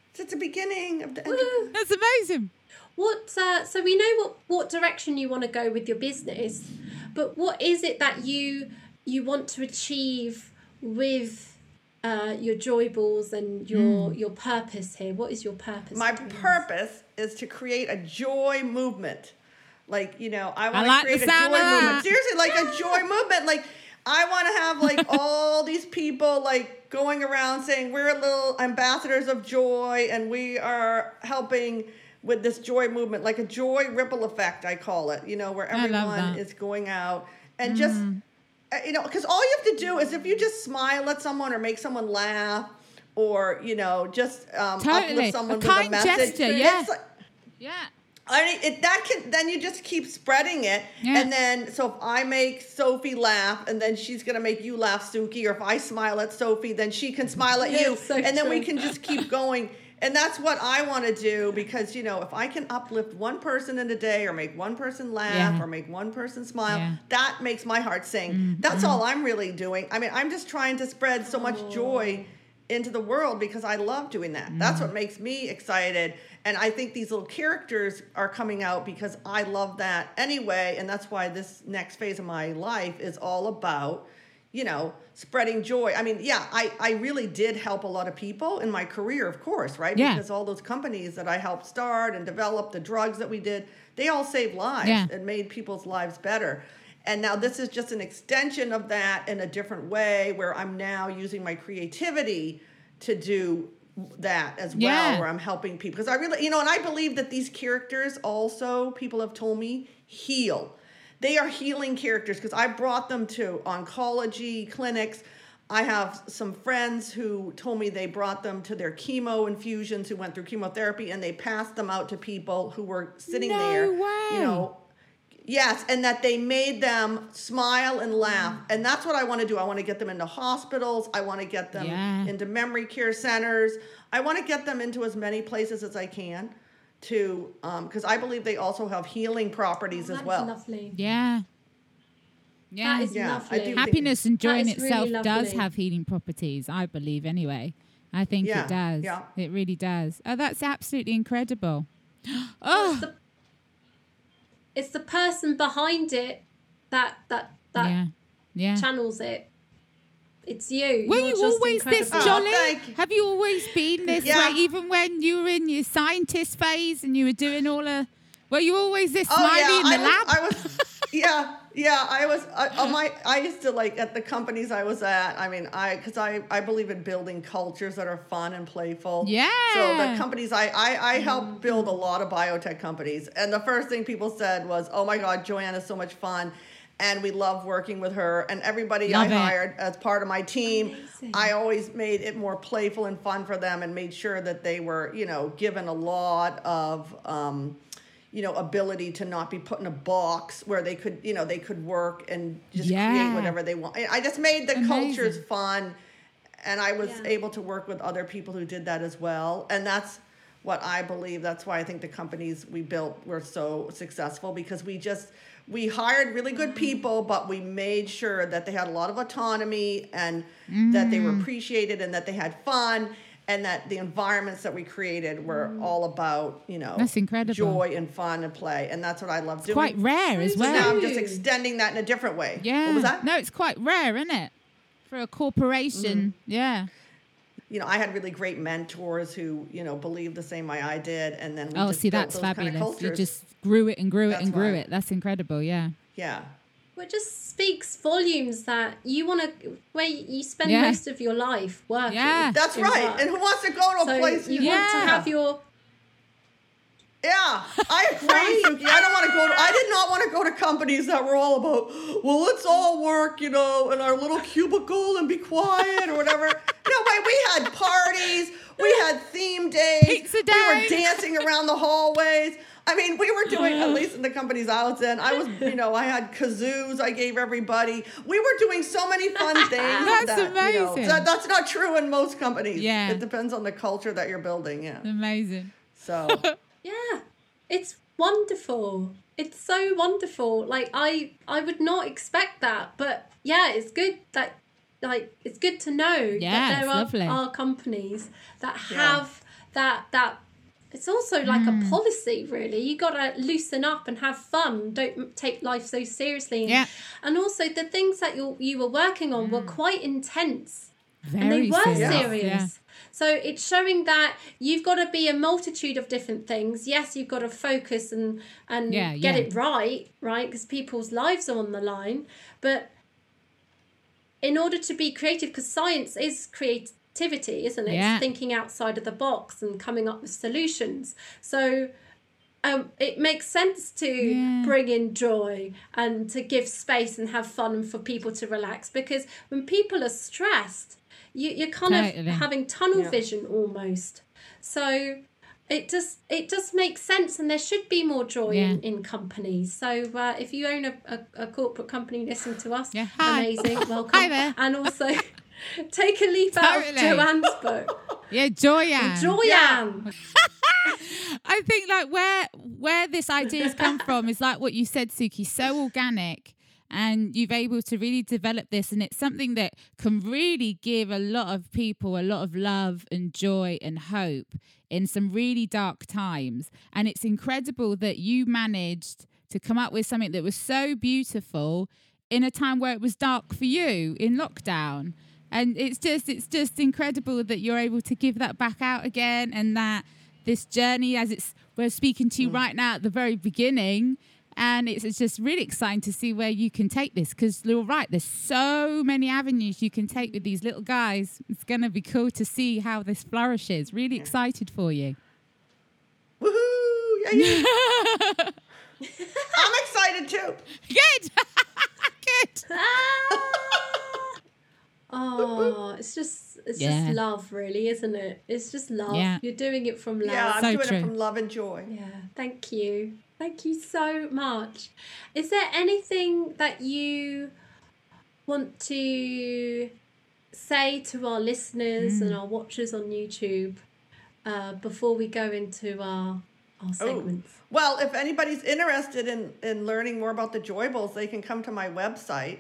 Speaker 3: It's at the beginning of the enterprise.
Speaker 1: Woo.
Speaker 2: That's amazing.
Speaker 1: What? Uh, so we know what what direction you want to go with your business, but what is it that you you want to achieve with uh, your Joyblz and your your purpose here? What is your purpose?
Speaker 3: My
Speaker 1: for this?
Speaker 3: purpose is to create a joy movement. Like, you know, I want
Speaker 2: like
Speaker 3: to
Speaker 2: the
Speaker 3: create a joy movement. Seriously, like a joy movement. Like, I want to have like all these people like going around saying we're little ambassadors of joy and we are helping with this joy movement, like a joy ripple effect, I call it, you know, where everyone is going out and just, uh, you know, because all you have to do is if you just smile at someone or make someone laugh or, you know, just um,
Speaker 2: Totally.
Speaker 3: uplift someone
Speaker 2: A
Speaker 3: with
Speaker 2: kind
Speaker 3: a message.
Speaker 2: gesture,
Speaker 3: it's
Speaker 2: yeah.
Speaker 3: like-
Speaker 2: Yeah.
Speaker 3: I mean, it, that can then you just keep spreading it,
Speaker 2: Yeah.
Speaker 3: and then so if I make Sophie laugh, and then she's gonna make you laugh, Suki, or if I smile at Sophie, then she can smile at
Speaker 1: Yeah,
Speaker 3: you,
Speaker 1: so
Speaker 3: and then we can just keep going. And that's what I want to do because you know if I can uplift one person in a day, or make one person laugh,
Speaker 2: Yeah.
Speaker 3: or make one person smile,
Speaker 2: Yeah.
Speaker 3: that makes my heart sing. Mm-hmm. That's mm-hmm. all I'm really doing. I mean, I'm just trying to spread so much oh. joy into the world because I love doing that. That's mm-hmm. what makes me excited. And I think these little characters are coming out because I love that anyway. And that's why this next phase of my life is all about, you know, spreading joy. I mean, yeah, I, I really did help a lot of people in my career, of course, right?
Speaker 2: Yeah.
Speaker 3: Because all those companies that I helped start and develop, the drugs that we did, they all saved lives
Speaker 2: Yeah.
Speaker 3: and made people's lives better. And now this is just an extension of that in a different way where I'm now using my creativity to do that as well
Speaker 2: Yeah.
Speaker 3: where I'm helping people because I really you know and I believe that these characters also people have told me heal. They are healing characters because I brought them to oncology clinics. I have some friends who told me they brought them to their chemo infusions who went through chemotherapy and they passed them out to people who were sitting
Speaker 2: No
Speaker 3: there
Speaker 2: way.
Speaker 3: you know Yes, and that they made them smile and laugh. And that's what I want to do. I want to get them into hospitals. I want to get them
Speaker 2: Yeah.
Speaker 3: into memory care centers. I want to get them into as many places as I can to um, because I believe they also have healing properties as well.
Speaker 1: lovely.
Speaker 2: Yeah. Yeah.
Speaker 1: That is
Speaker 3: Yeah, I
Speaker 1: lovely.
Speaker 3: do
Speaker 2: Happiness and joy in
Speaker 1: That is really
Speaker 2: itself does have healing properties, I believe, anyway. I think
Speaker 3: Yeah,
Speaker 2: it does.
Speaker 3: yeah.
Speaker 2: It really does. Oh, that's absolutely incredible. Oh!
Speaker 1: It's
Speaker 2: Oh,
Speaker 1: the, it's the person behind it that that that
Speaker 2: yeah. Yeah.
Speaker 1: channels it. It's you.
Speaker 2: Were
Speaker 1: You're
Speaker 2: you always this
Speaker 1: incredible.
Speaker 3: Oh,
Speaker 2: jolly?
Speaker 3: thank.
Speaker 2: Have you always been this
Speaker 3: Yeah.
Speaker 2: way, even when you were in your scientist phase and you were doing all the? Were you always this
Speaker 3: Oh
Speaker 2: smiley
Speaker 3: yeah,
Speaker 2: in the
Speaker 3: I
Speaker 2: lab?
Speaker 3: was, I was. Yeah, yeah. I was. I, on my. I used to like at the companies I was at. I mean, I because I I believe in building cultures that are fun and playful.
Speaker 2: Yeah.
Speaker 3: So the companies I I, I helped build a lot of biotech companies, and the first thing people said was, "Oh my God, Joanne is so much fun." And we love working with her, and everybody
Speaker 2: Love
Speaker 3: I
Speaker 2: it.
Speaker 3: hired as part of my team.
Speaker 1: Amazing.
Speaker 3: I always made it more playful and fun for them, and made sure that they were, you know, given a lot of, um, you know, ability to not be put in a box where they could, you know, they could work and just
Speaker 2: Yeah.
Speaker 3: create whatever they want. I just made the cultures fun, and I was
Speaker 1: Yeah.
Speaker 3: able to work with other people who did that as well. And that's what I believe. That's why I think the companies we built were so successful because we just we hired really good people, but we made sure that they had a lot of autonomy and that they were appreciated and that they had fun and that the environments that we created were all about you know
Speaker 2: That's incredible.
Speaker 3: joy and fun and play and that's what I love doing.
Speaker 2: It's quite rare as
Speaker 1: So
Speaker 3: So
Speaker 2: well.
Speaker 3: now I'm just extending that in a different way.
Speaker 2: Yeah.
Speaker 3: What was that?
Speaker 2: No, it's quite rare, isn't it? For a corporation.
Speaker 3: Mm-hmm.
Speaker 2: Yeah.
Speaker 3: you know, I had really great mentors who, you know, believed the same way I did, and then we
Speaker 2: Oh,
Speaker 3: just
Speaker 2: see,
Speaker 3: built
Speaker 2: that's
Speaker 3: those kind of
Speaker 2: fabulous. You
Speaker 3: cultures.
Speaker 2: just grew it and grew it
Speaker 3: That's
Speaker 2: and grew
Speaker 3: why.
Speaker 2: it. That's incredible. Yeah.
Speaker 3: yeah,
Speaker 1: Well, it just speaks volumes that you want to, where you spend
Speaker 2: Yeah.
Speaker 1: most of your life working.
Speaker 2: Yeah.
Speaker 3: that's right.
Speaker 1: work.
Speaker 3: And who wants to go to a
Speaker 1: so
Speaker 3: place?
Speaker 1: you
Speaker 3: who-
Speaker 1: want to
Speaker 2: Yeah.
Speaker 1: have your
Speaker 3: yeah, I agree, Suki. I don't want to go. To, I did not want to go to companies that were all about, well, let's all work, you know, in our little cubicle and be quiet or whatever. No, wait, we had parties, we had theme days,
Speaker 2: Pizza
Speaker 3: we were dancing around the hallways. I mean, we were doing at least in the companies I was in. I was, you know, I had kazoos. I gave everybody. We were doing so many fun things.
Speaker 2: That's
Speaker 3: that, You know,
Speaker 2: amazing.
Speaker 3: that- that's not true in most companies.
Speaker 2: Yeah.
Speaker 3: it depends on the culture that you're building. Yeah.
Speaker 2: Amazing.
Speaker 3: So
Speaker 1: Yeah, it's wonderful. It's so wonderful. Like I, I would not expect that, but yeah, it's good that, like, it's good to know
Speaker 2: Yeah,
Speaker 1: that there are,
Speaker 2: lovely.
Speaker 1: are companies that
Speaker 3: Yeah.
Speaker 1: have that that. It's also like
Speaker 2: Mm.
Speaker 1: a policy, really. You got to loosen up and have fun. Don't take life so seriously. And,
Speaker 2: Yeah.
Speaker 1: and also, the things that you you were working on were quite intense
Speaker 2: Very
Speaker 1: and they were
Speaker 2: serious.
Speaker 1: serious.
Speaker 2: Yeah.
Speaker 1: So it's showing that you've got to be a multitude of different things. Yes, you've got to focus and and
Speaker 2: Yeah,
Speaker 1: get
Speaker 2: yeah.
Speaker 1: it right, right? Because people's lives are on the line. But in order to be creative, because science is creativity, isn't it?
Speaker 2: Yeah.
Speaker 1: It's thinking outside of the box and coming up with solutions. So um, it makes sense to
Speaker 2: Yeah.
Speaker 1: bring in joy and to give space and have fun and for people to relax because when people are stressed, you, you're kind
Speaker 2: Totally.
Speaker 1: of having tunnel
Speaker 3: Yeah.
Speaker 1: vision almost. So it just it just makes sense and there should be more joy in, in companies. So uh, if you own a, a, a corporate company listen to us,
Speaker 2: Yeah, hi.
Speaker 1: amazing, welcome.
Speaker 2: Hi there.
Speaker 1: And also take a leaf out of Joanne's book.
Speaker 2: Yeah, Joyanne.
Speaker 1: Joyanne.
Speaker 2: I think like where where this idea has come from is like what you said, Suki, so organic. And you've able to really develop this, and it's something that can really give a lot of people a lot of love and joy and hope in some really dark times. And it's incredible that you managed to come up with something that was so beautiful in a time where it was dark for you in lockdown and it's just it's just incredible that you're able to give that back out again and that this journey as it's we're speaking to you mm. right now at the very beginning and it's, it's just really exciting to see where you can take this because you're right there's so many avenues you can take with these little guys it's going to be cool to see how this flourishes really excited for you
Speaker 3: Woohoo! Yeah, yeah. I'm excited too.
Speaker 2: good good
Speaker 1: Oh, it's just it's
Speaker 2: Yeah.
Speaker 1: just love, really, isn't it? It's just love.
Speaker 2: Yeah.
Speaker 1: You're doing it from love.
Speaker 3: Yeah, I'm
Speaker 2: So
Speaker 3: doing
Speaker 2: true.
Speaker 3: it from love and joy.
Speaker 1: Yeah, thank you. Thank you so much. Is there anything that you want to say to our listeners
Speaker 2: Mm.
Speaker 1: and our watchers on YouTube uh, before we go into our our
Speaker 3: Oh.
Speaker 1: segments?
Speaker 3: Well, if anybody's interested in, in learning more about the Joyblz, they can come to my website,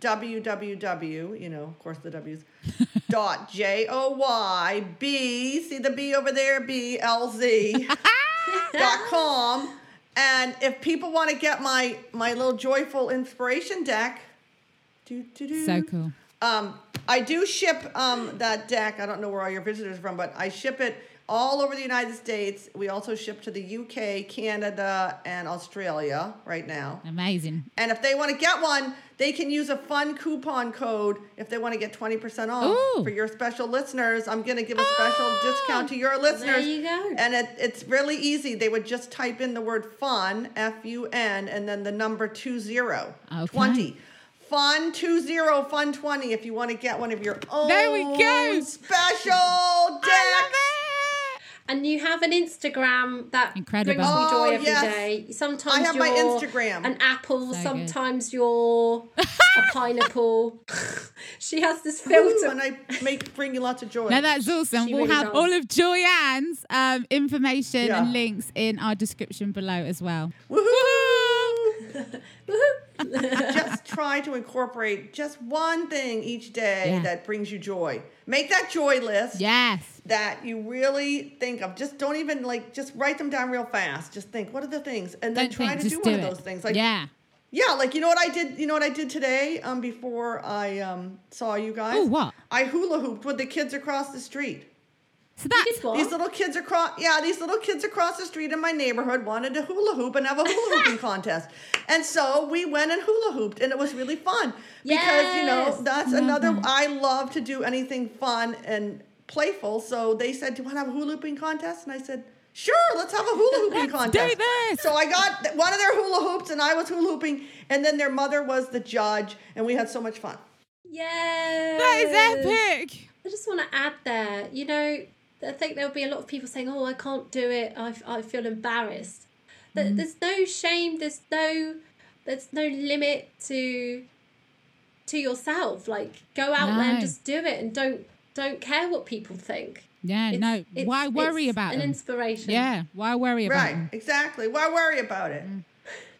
Speaker 3: www, you know, of course the W's, dot J O Y B, see the B over there, B L Z, dot com. And if people want to get my, my little joyful inspiration deck,
Speaker 2: so cool
Speaker 3: um, I do ship um, that deck. I don't know where all your visitors are from, but I ship it all over the United States. We also ship to the UK, Canada, and Australia right now.
Speaker 2: amazing
Speaker 3: And if they want to get one, they can use a fun coupon code if they want to get 20% off
Speaker 2: Ooh.
Speaker 3: for your special listeners. I'm going to give a special
Speaker 2: Oh.
Speaker 3: discount to your listeners.
Speaker 1: There you go.
Speaker 3: And it, it's really easy. They would just type in the word fun, F U N, and then the number 20,
Speaker 2: Okay.
Speaker 3: 20. Fun 20, fun 20 if you want to get one of your own
Speaker 2: There we go.
Speaker 3: special
Speaker 2: I love
Speaker 3: decks.
Speaker 2: it.
Speaker 1: And you have an Instagram that
Speaker 2: Incredible.
Speaker 1: brings me joy
Speaker 3: Oh,
Speaker 1: every day.
Speaker 3: yes.
Speaker 1: Sometimes
Speaker 3: I have my
Speaker 1: you're
Speaker 3: Instagram.
Speaker 1: an apple,
Speaker 2: So good.
Speaker 1: sometimes you're a pineapple. she has this
Speaker 3: Ooh,
Speaker 1: filter.
Speaker 3: and I make bring you lots of joy.
Speaker 2: No, that's awesome.
Speaker 1: She
Speaker 2: we'll
Speaker 1: really
Speaker 2: have
Speaker 1: does.
Speaker 2: all of Joyanne's um, information
Speaker 3: Yeah.
Speaker 2: and links in our description below as well.
Speaker 3: Woohoo!
Speaker 1: Woohoo!
Speaker 3: just try to incorporate just one thing each day
Speaker 2: Yeah.
Speaker 3: that brings you joy. Make that joy list
Speaker 2: Yes.
Speaker 3: that you really think of. Just don't even like just write them down real fast. Just think, what are the things? And then
Speaker 2: Don't
Speaker 3: try
Speaker 2: think,
Speaker 3: to do
Speaker 2: do
Speaker 3: one
Speaker 2: it.
Speaker 3: of those things. Like
Speaker 2: yeah.
Speaker 3: yeah, like you know what I did, you know what I did today um before I um saw you guys?
Speaker 2: Oh, what?
Speaker 3: I hula hooped with the kids across the street.
Speaker 2: So that's
Speaker 1: did what?
Speaker 3: These little kids across, yeah, these little kids across the street in my neighborhood wanted to hula hoop and have a hula hooping contest, and so we went and hula hooped, and it was really fun because you know that's
Speaker 2: Love
Speaker 3: another.
Speaker 2: that.
Speaker 3: I love to do anything fun and playful, so they said, "Do you want to have a hula hooping contest?" And I said. Sure, let's have a hula hooping
Speaker 2: Let's do
Speaker 3: contest.
Speaker 2: this.
Speaker 3: So I got one of their hula hoops, and I was hula hooping, and then their mother was the judge, and we had so much fun.
Speaker 1: Yes.
Speaker 2: that is epic.
Speaker 1: I just want to add there, you know, I think there'll be a lot of people saying, oh, I can't do it. I, I feel embarrassed.
Speaker 2: Mm-hmm.
Speaker 1: There's no shame. There's no, there's no limit to, to yourself. Like go out there and just do it and don't, don't care what people think.
Speaker 2: Yeah,
Speaker 1: It's-
Speaker 2: no.
Speaker 1: it's-
Speaker 2: Why worry
Speaker 1: it's
Speaker 2: about
Speaker 1: an
Speaker 2: them?
Speaker 1: inspiration?
Speaker 2: Yeah, why worry about it?
Speaker 3: Right,
Speaker 2: them?
Speaker 3: exactly. Why worry about it?
Speaker 2: Mm.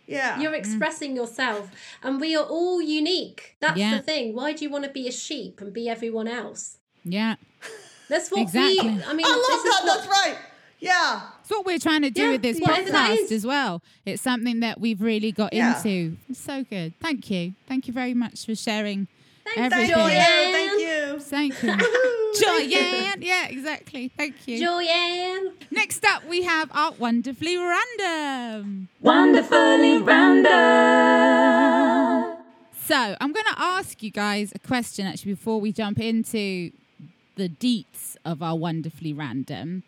Speaker 3: Yeah.
Speaker 1: You're expressing yourself, and we are all unique. That's
Speaker 2: Yeah.
Speaker 1: the thing. Why do you want to be a sheep and be everyone else?
Speaker 2: Yeah.
Speaker 1: That's what
Speaker 2: Exactly.
Speaker 1: we. I mean,
Speaker 3: I love
Speaker 1: this is
Speaker 3: that.
Speaker 1: what-
Speaker 3: That's right. Yeah.
Speaker 2: It's what we're trying to do
Speaker 1: Yeah,
Speaker 2: with this
Speaker 1: whatever that
Speaker 2: podcast
Speaker 1: is.
Speaker 2: as well. It's something that we've really got
Speaker 3: Yeah.
Speaker 2: into. It's so good. Thank you. Thank you very much for sharing
Speaker 1: Thanks,
Speaker 2: everything.
Speaker 3: Thank you.
Speaker 1: Joyanne.
Speaker 3: Thank you.
Speaker 2: Thank you.
Speaker 3: Woohoo.
Speaker 2: Joyanne. Yeah, exactly. Thank you.
Speaker 1: Joyanne.
Speaker 2: Next up, we have our Wonderfully Random.
Speaker 4: Wonderfully random.
Speaker 2: So I'm going to ask you guys a question actually before we jump into the deets of our wonderfully random.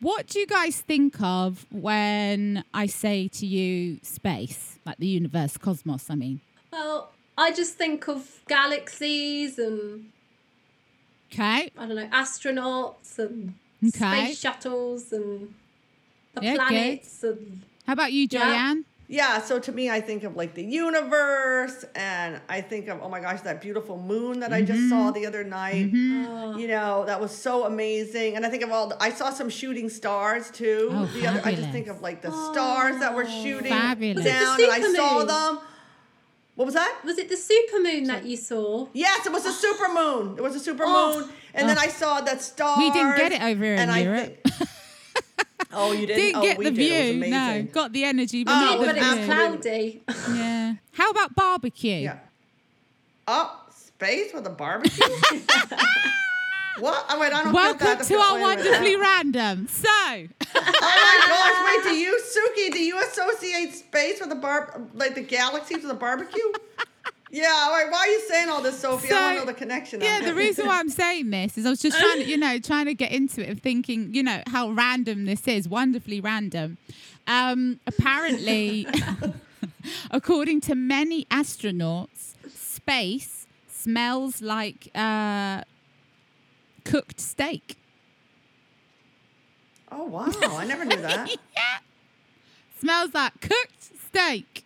Speaker 2: What do you guys think of when I say to you space, like the universe, cosmos? I mean,
Speaker 1: Well, I just think of galaxies and
Speaker 2: okay,
Speaker 1: I don't know astronauts and
Speaker 2: Okay.
Speaker 1: space shuttles and the
Speaker 2: Yeah,
Speaker 1: planets and
Speaker 2: how about you,
Speaker 1: Yeah.
Speaker 2: Joyanne?
Speaker 3: Yeah, so to me, I think of like the universe, and I think of oh my gosh, that beautiful moon that I just
Speaker 2: Mm-hmm.
Speaker 3: saw the other night.
Speaker 1: oh,
Speaker 3: You know, that was so amazing, and I think of all. The, I saw some shooting stars too.
Speaker 2: Oh,
Speaker 3: the other, I just think of like the stars that were
Speaker 1: Oh.
Speaker 3: shooting
Speaker 2: Fabulous. Was
Speaker 1: it the
Speaker 3: down, and I saw them. What was that?
Speaker 1: was it the super moon that you saw?
Speaker 3: Yes, it was a super moon. It was a super
Speaker 1: Oh.
Speaker 3: moon, and then
Speaker 2: Oh.
Speaker 3: I saw that star.
Speaker 2: We didn't get it over here in
Speaker 3: and I
Speaker 2: Europe.
Speaker 3: Think- oh, you didn't.
Speaker 2: Didn't
Speaker 3: oh,
Speaker 2: get
Speaker 3: we
Speaker 2: the
Speaker 3: did.
Speaker 2: View. No, got the energy, but
Speaker 3: Oh,
Speaker 2: not
Speaker 3: it
Speaker 2: the
Speaker 1: but it was
Speaker 2: view.
Speaker 1: cloudy.
Speaker 2: Yeah. How about barbecue?
Speaker 3: Yeah. Oh, space with a barbecue. what? Oh wait, I don't.
Speaker 2: Welcome
Speaker 3: get that.
Speaker 2: to our
Speaker 3: Wait a minute.
Speaker 2: wonderfully random. So,
Speaker 3: Oh my gosh! Wait, do you, Suki? Do you associate space with a bar, like the galaxies with a barbecue? Yeah. Wait, why are you saying all this, Sophie? I
Speaker 2: So,
Speaker 3: don't know the connection.
Speaker 2: yeah, the reason why I'm saying this is I was just trying to, you know, trying to get into it and thinking, you know, how random this is, wonderfully random. Um, apparently, according to many astronauts, space smells like uh, cooked steak.
Speaker 3: Oh wow! I never knew that.
Speaker 2: yeah. Smells like cooked steak.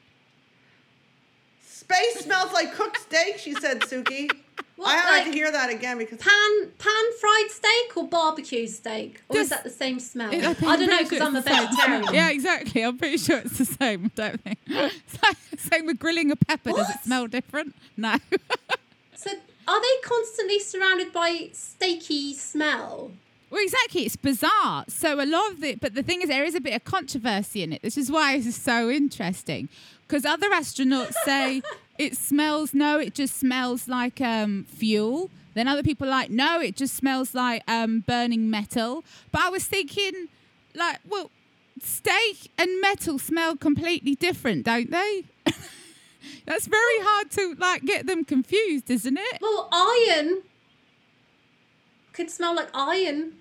Speaker 3: Space smells like cooked steak. She said, Suki.
Speaker 1: What,
Speaker 3: I have
Speaker 1: like
Speaker 3: to hear that again because
Speaker 1: pan pan fried steak or barbecue steak, or is that the same smell?
Speaker 2: I
Speaker 1: I, don't know because
Speaker 2: sure
Speaker 1: I'm a
Speaker 2: the same.
Speaker 1: vegetarian.
Speaker 2: Yeah, exactly. I'm pretty sure it's the same. Don't think. It's like same with grilling a pepper. Does it smell different? No.
Speaker 1: So are they constantly surrounded by steaky smell?
Speaker 2: well, exactly. It's bizarre. So a lot of it, but the thing is, there is a bit of controversy in it. This is why this is so interesting. Because other astronauts say it smells. No, it just smells like um, fuel. Then other people are like, no, it just smells like um, burning metal. But I was thinking, like, well, steak and metal smell completely different, don't they? That's very hard to like get them confused, isn't it?
Speaker 1: Well, iron could smell like iron.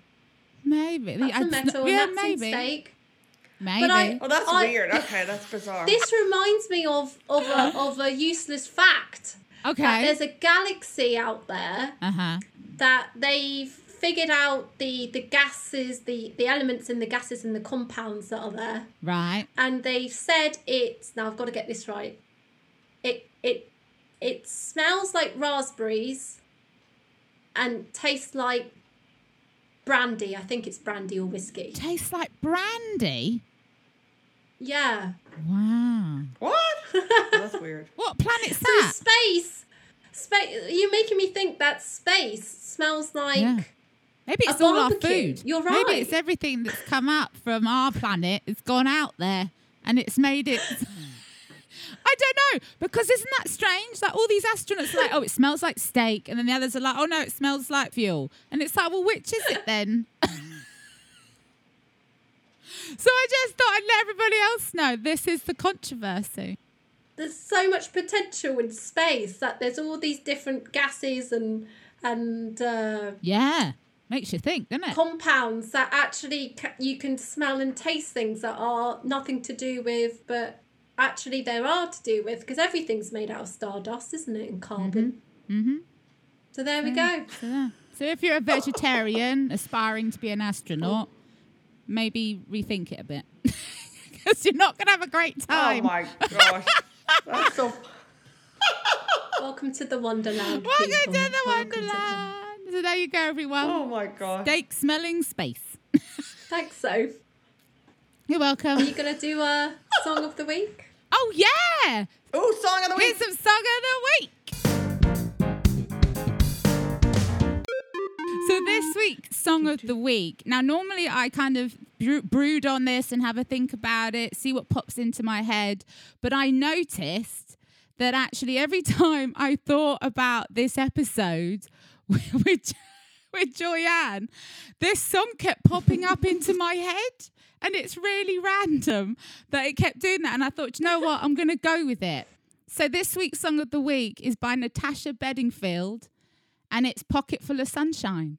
Speaker 2: Maybe.
Speaker 1: That's
Speaker 2: I-
Speaker 1: a metal,
Speaker 2: yeah,
Speaker 1: that's
Speaker 2: maybe.
Speaker 1: in steak.
Speaker 2: Maybe.
Speaker 1: But I-
Speaker 3: Oh, that's
Speaker 1: I-
Speaker 3: weird. Okay, that's bizarre.
Speaker 1: This reminds me of of a, of a useless fact. That
Speaker 2: okay.
Speaker 1: there's a galaxy out there
Speaker 2: Uh huh.
Speaker 1: that they've figured out the the gases, the the elements in the gases and the compounds that are there,
Speaker 2: Right.
Speaker 1: and they've said it's now I've got to get this right. It it it smells like raspberries, and tastes like brandy. I think it's brandy or whiskey.
Speaker 2: Tastes like brandy.
Speaker 1: Yeah.
Speaker 2: Wow.
Speaker 3: what? That's weird.
Speaker 2: What planet's
Speaker 1: So
Speaker 2: that?
Speaker 1: space, space. You're making me think that space smells like.
Speaker 2: Yeah. Maybe
Speaker 1: a
Speaker 2: it's all our food.
Speaker 1: You're right.
Speaker 2: Maybe it's everything that's come up from our planet. It's gone out there and it's made it. I don't know because isn't that strange? Like all these astronauts are like, oh, it smells like steak, and then the others are like, oh no, it smells like fuel, and it's like, well, which is it then? so I just thought I'd let everybody else know this is the controversy.
Speaker 1: there's so much potential in space that there's all these different gases and and uh,
Speaker 2: Yeah, makes you think, doesn't it?
Speaker 1: compounds that actually ca- you can smell and taste things that are nothing to do with, but actually there are to do with because everything's made out of stardust, isn't it, and carbon.
Speaker 2: Mm-hmm.
Speaker 1: So there we go.
Speaker 2: So, yeah. so if you're a vegetarian aspiring to be an astronaut, maybe rethink it a bit because you're not going to have a great time.
Speaker 3: Oh my gosh. That's so.
Speaker 1: Welcome to the Wonderland.
Speaker 2: Welcome
Speaker 1: people.
Speaker 2: to the
Speaker 1: Welcome to
Speaker 2: Wonderland. So there you go, everyone.
Speaker 3: Oh my gosh.
Speaker 2: Steak smelling space.
Speaker 1: Thanks, so.
Speaker 2: You're welcome.
Speaker 1: Are you going to do a song of the week?
Speaker 2: Oh yeah,
Speaker 3: Ooh, song of the week.
Speaker 2: here's some song of the week. So this week's song of the week. Now, normally I kind of brood on this and have a think about it, see what pops into my head. But I noticed that actually every time I thought about this episode with with, with Joyanne, this song kept popping up into my head. And it's really random that it kept doing that. And I thought, you know what? I'm going to go with it. So this week's song of the week is by Natasha Bedingfield, and it's "Pocket Full of Sunshine."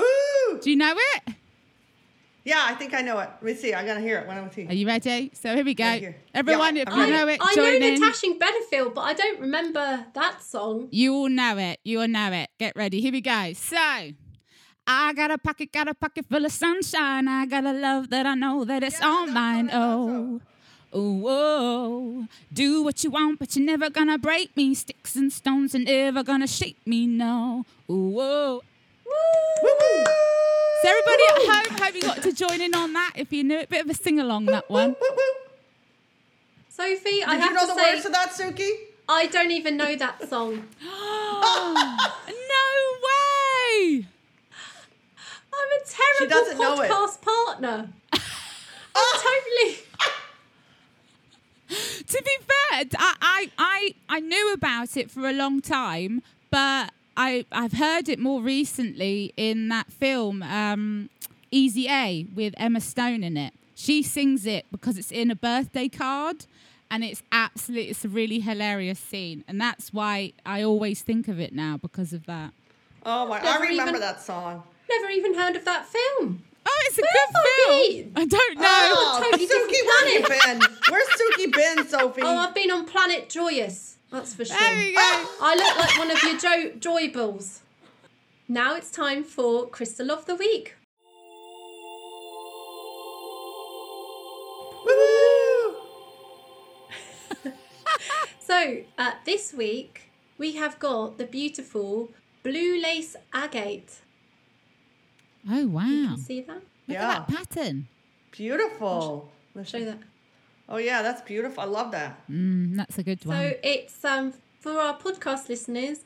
Speaker 3: Ooh!
Speaker 2: Do you know it?
Speaker 3: Yeah, I think I know it. Let me see. I gotta hear it when I'm with you.
Speaker 2: Are you ready? So here we go.
Speaker 3: Right here.
Speaker 2: Everyone,
Speaker 3: Yeah,
Speaker 2: if
Speaker 3: I'm
Speaker 2: you
Speaker 3: ready.
Speaker 2: know it,
Speaker 1: I
Speaker 2: join
Speaker 1: know
Speaker 2: in.
Speaker 1: Natasha Bedingfield, but I don't remember that song.
Speaker 2: You all know it. You all know it. Get ready. Here we go. So, I got a pocket, got a pocket full of sunshine. I got a love that I know that it's
Speaker 3: Yeah,
Speaker 2: all mine.
Speaker 3: what
Speaker 2: Oh, oh, whoa. Do what you want, but you're never gonna break me. Sticks and stones are never gonna shake me. No. Ooh, whoa.
Speaker 3: Woo-woo!
Speaker 2: So everybody at home, hope you got to join in on that. If you knew it, bit of a sing along that one.
Speaker 3: Woo-woo!
Speaker 1: Sophie, I
Speaker 3: Did
Speaker 1: have
Speaker 3: you know
Speaker 1: to
Speaker 3: the
Speaker 1: say,
Speaker 3: words to that, Suki?
Speaker 1: I don't even know that song.
Speaker 2: no way.
Speaker 1: I'm a terrible
Speaker 3: doesn't know it.
Speaker 1: podcast partner. I'm totally.
Speaker 2: to be fair, I, I, I, I knew about it for a long time, but I, I've heard it more recently in that film, um, Easy A, with Emma Stone in it. She sings it because it's in a birthday card, and it's absolutely, it's a really hilarious scene, and that's why I always think of it now because of that.
Speaker 3: Oh my!
Speaker 1: Never
Speaker 3: I remember
Speaker 1: even-
Speaker 3: that song.
Speaker 1: Never even heard of that film.
Speaker 2: Oh, it's a
Speaker 1: Where
Speaker 2: good
Speaker 1: have I
Speaker 2: film.
Speaker 1: been?
Speaker 2: I don't know.
Speaker 3: Oh,
Speaker 1: totally different
Speaker 3: Suki, where you been? Where's Suki been, Sophie?
Speaker 1: Oh, I've been on Planet Joyous. That's for sure.
Speaker 2: There we go.
Speaker 1: I look like one of your jo- joy balls. Now it's time for Crystal of the Week. So, uh, this week we have got the beautiful blue lace agate.
Speaker 2: Oh wow! Look
Speaker 1: See that?
Speaker 3: Yeah,
Speaker 2: at that pattern.
Speaker 3: beautiful.
Speaker 1: Show that.
Speaker 3: Oh yeah, that's beautiful. I love that.
Speaker 2: Mm, that's a good one.
Speaker 1: So it's um for our podcast listeners,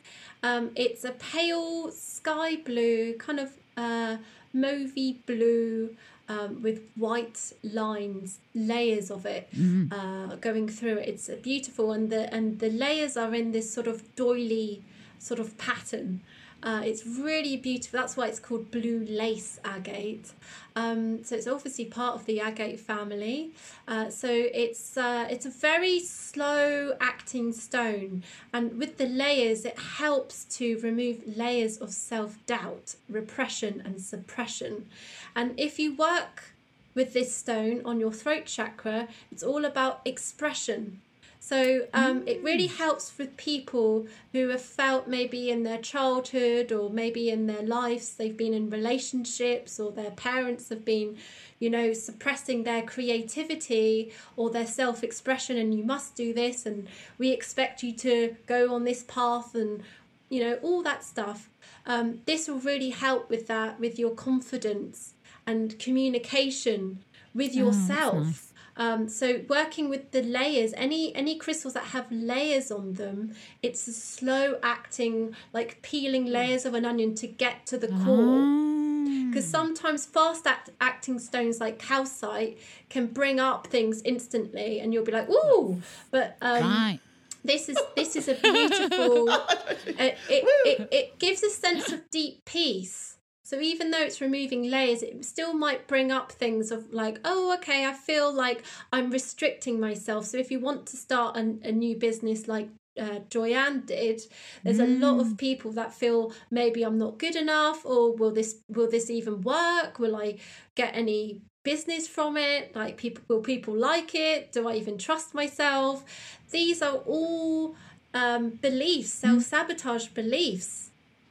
Speaker 1: um it's a pale sky blue, kind of uh mauvey blue, um, with white lines, layers of it uh, going through it. It's beautiful, and the and the layers are in this sort of doily sort of pattern. Uh, it's really beautiful. That's why it's called blue lace agate. Um, so it's obviously part of the agate family. Uh, so it's uh, it's a very slow acting stone, and with the layers, it helps to remove layers of self doubt, repression, and suppression. And if you work with this stone on your throat chakra, it's all about expression. So um, it really helps with people who have felt maybe in their childhood or maybe in their lives they've been in relationships or their parents have been, you know, suppressing their creativity or their self expression and you must do this and we expect you to go on this path and, you know, all that stuff. Um, this will really help with that, with your confidence and communication with
Speaker 2: Oh,
Speaker 1: yourself. Um, so working with the layers, any any crystals that have layers on them, it's a slow acting, like peeling layers of an onion to get to the core.
Speaker 2: Ah.
Speaker 1: Because sometimes fast act- acting stones like calcite can bring up things instantly, and you'll be like, "Ooh!" But um,
Speaker 2: right.
Speaker 1: this is this is a beautiful. it, it, it it gives a sense of deep peace. So even though it's removing layers, it still might bring up things of like, oh, okay, I feel like I'm restricting myself. So if you want to start a, a new business like uh, Joyanne did, there's a lot of people that feel maybe I'm not good enough, or will this will this even work? Will I get any business from it? Like people will people like it? Do I even trust myself? These are all um, beliefs, self sabotage beliefs.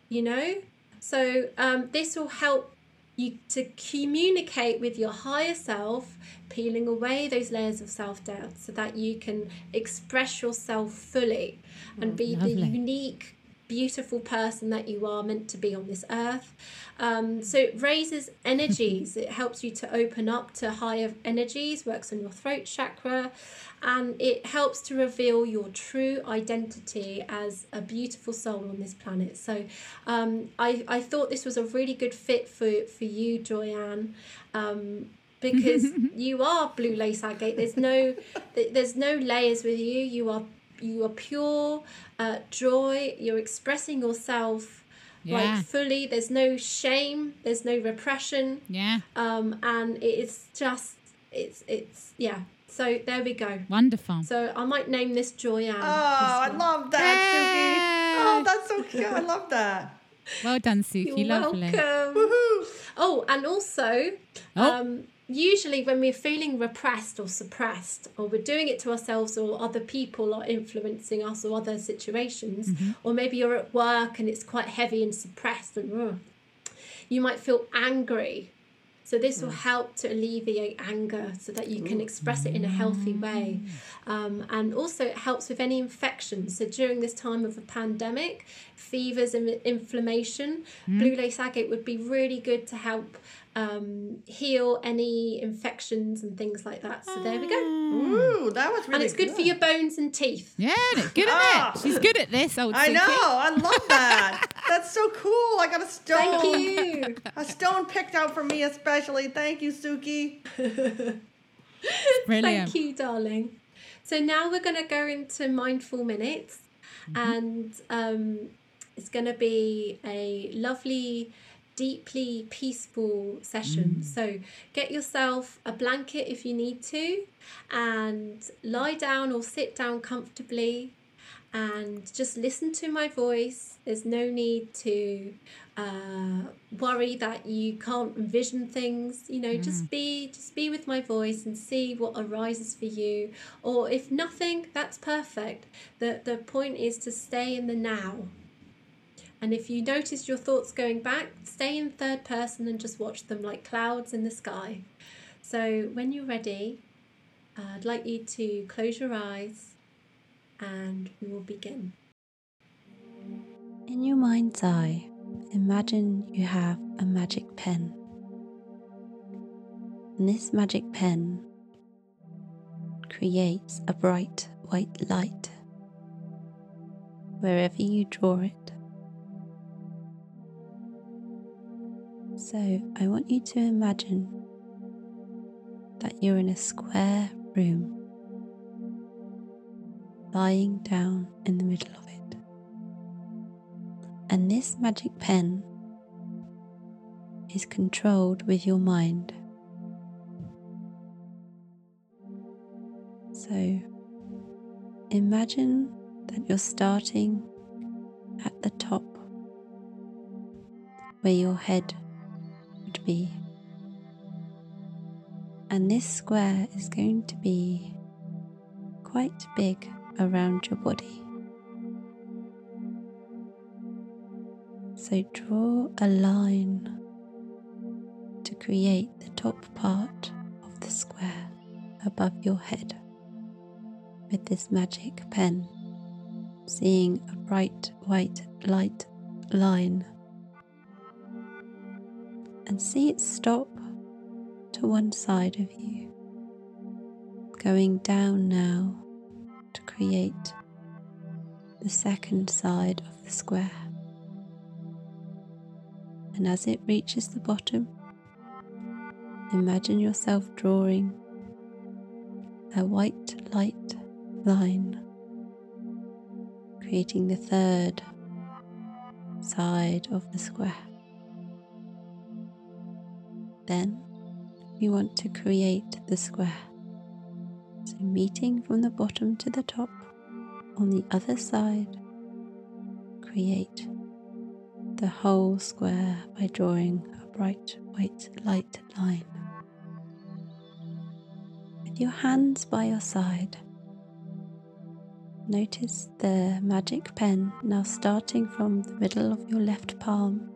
Speaker 1: You know, so um, this will help you to communicate with your higher self, peeling away those layers of self doubt so that you can express yourself fully and be the unique, beautiful person that you are meant to be on this earth. Um, so it raises energies, it helps you to open up to higher energies, works on your throat chakra, and it helps to reveal your true identity as a beautiful soul on this planet. So um, I, I thought this was a really good fit for, for you, Joyanne. Um, because you are blue lace agate. There's no, there's no layers with you. You are, you are pure uh, joy. You're expressing yourself
Speaker 2: Yeah.
Speaker 1: like fully. There's no shame. There's no repression
Speaker 2: Yeah.
Speaker 1: um, and it's just it's it's yeah So there we go.
Speaker 2: Wonderful.
Speaker 1: So I might name this Joyanne.
Speaker 3: Oh, I love that, Suki. Oh, that's so cute. I love that.
Speaker 2: Well done, Suki.
Speaker 1: You're
Speaker 2: Lovely.
Speaker 1: welcome.
Speaker 3: Woohoo.
Speaker 1: Oh, and also,
Speaker 2: Oh.
Speaker 1: um, usually when we're feeling repressed or suppressed, or we're doing it to ourselves, or other people are influencing us, or other situations,
Speaker 2: Mm-hmm.
Speaker 1: or maybe you're at work and it's quite heavy and suppressed, and you might feel angry. So this
Speaker 2: Mm.
Speaker 1: will help to alleviate anger, so that you can express it in a healthy way,
Speaker 2: Mm.
Speaker 1: um, and also it helps with any infections. So during this time of a pandemic, fevers and inflammation,
Speaker 2: Mm.
Speaker 1: blue lace agate would be really good to help um, heal any infections and things like that. So there we go.
Speaker 3: Ooh, that was really
Speaker 1: and it's good, for your bones and teeth.
Speaker 2: Yeah, good at
Speaker 3: Ah.
Speaker 2: it. She's good at this, old
Speaker 3: I
Speaker 2: Suki.
Speaker 3: know. I love that. That's so cool. I got a stone.
Speaker 1: Thank you.
Speaker 3: A stone picked out for me especially. Thank you, Suki.
Speaker 2: Brilliant.
Speaker 1: Thank you, darling. So now we're going to go into mindful minutes, and um, it's going to be a lovely, deeply peaceful session. So get yourself a blanket if you need to, and lie down or sit down comfortably. And just listen to my voice. There's no need to uh, worry that you can't envision things. You know, just be just be with my voice and see what arises for you. Or if nothing, that's perfect. the The point is to stay in the now. And if you notice your thoughts going back, stay in third person and just watch them like clouds in the sky. So when you're ready, uh, I'd like you to close your eyes and we will begin.
Speaker 4: In your mind's eye, imagine you have a magic pen. And this magic pen creates a bright white light wherever you draw it. So I want you to imagine that you're in a square room, lying down in the middle of it. And this magic pen is controlled with your mind. So imagine that you're starting at the top where your head And this square is going to be quite big around your body. So draw a line to create the top part of the square above your head with this magic pen, seeing a bright white light line. And see it stop to one side of you, going down now to create the second side of the square. And as it reaches the bottom, imagine yourself drawing a white light line, creating the third side of the square. Then we want to create the square. So, meeting from the bottom to the top on the other side, create the whole square by drawing a bright white light line. With your hands by your side, notice the magic pen now starting from the middle of your left palm,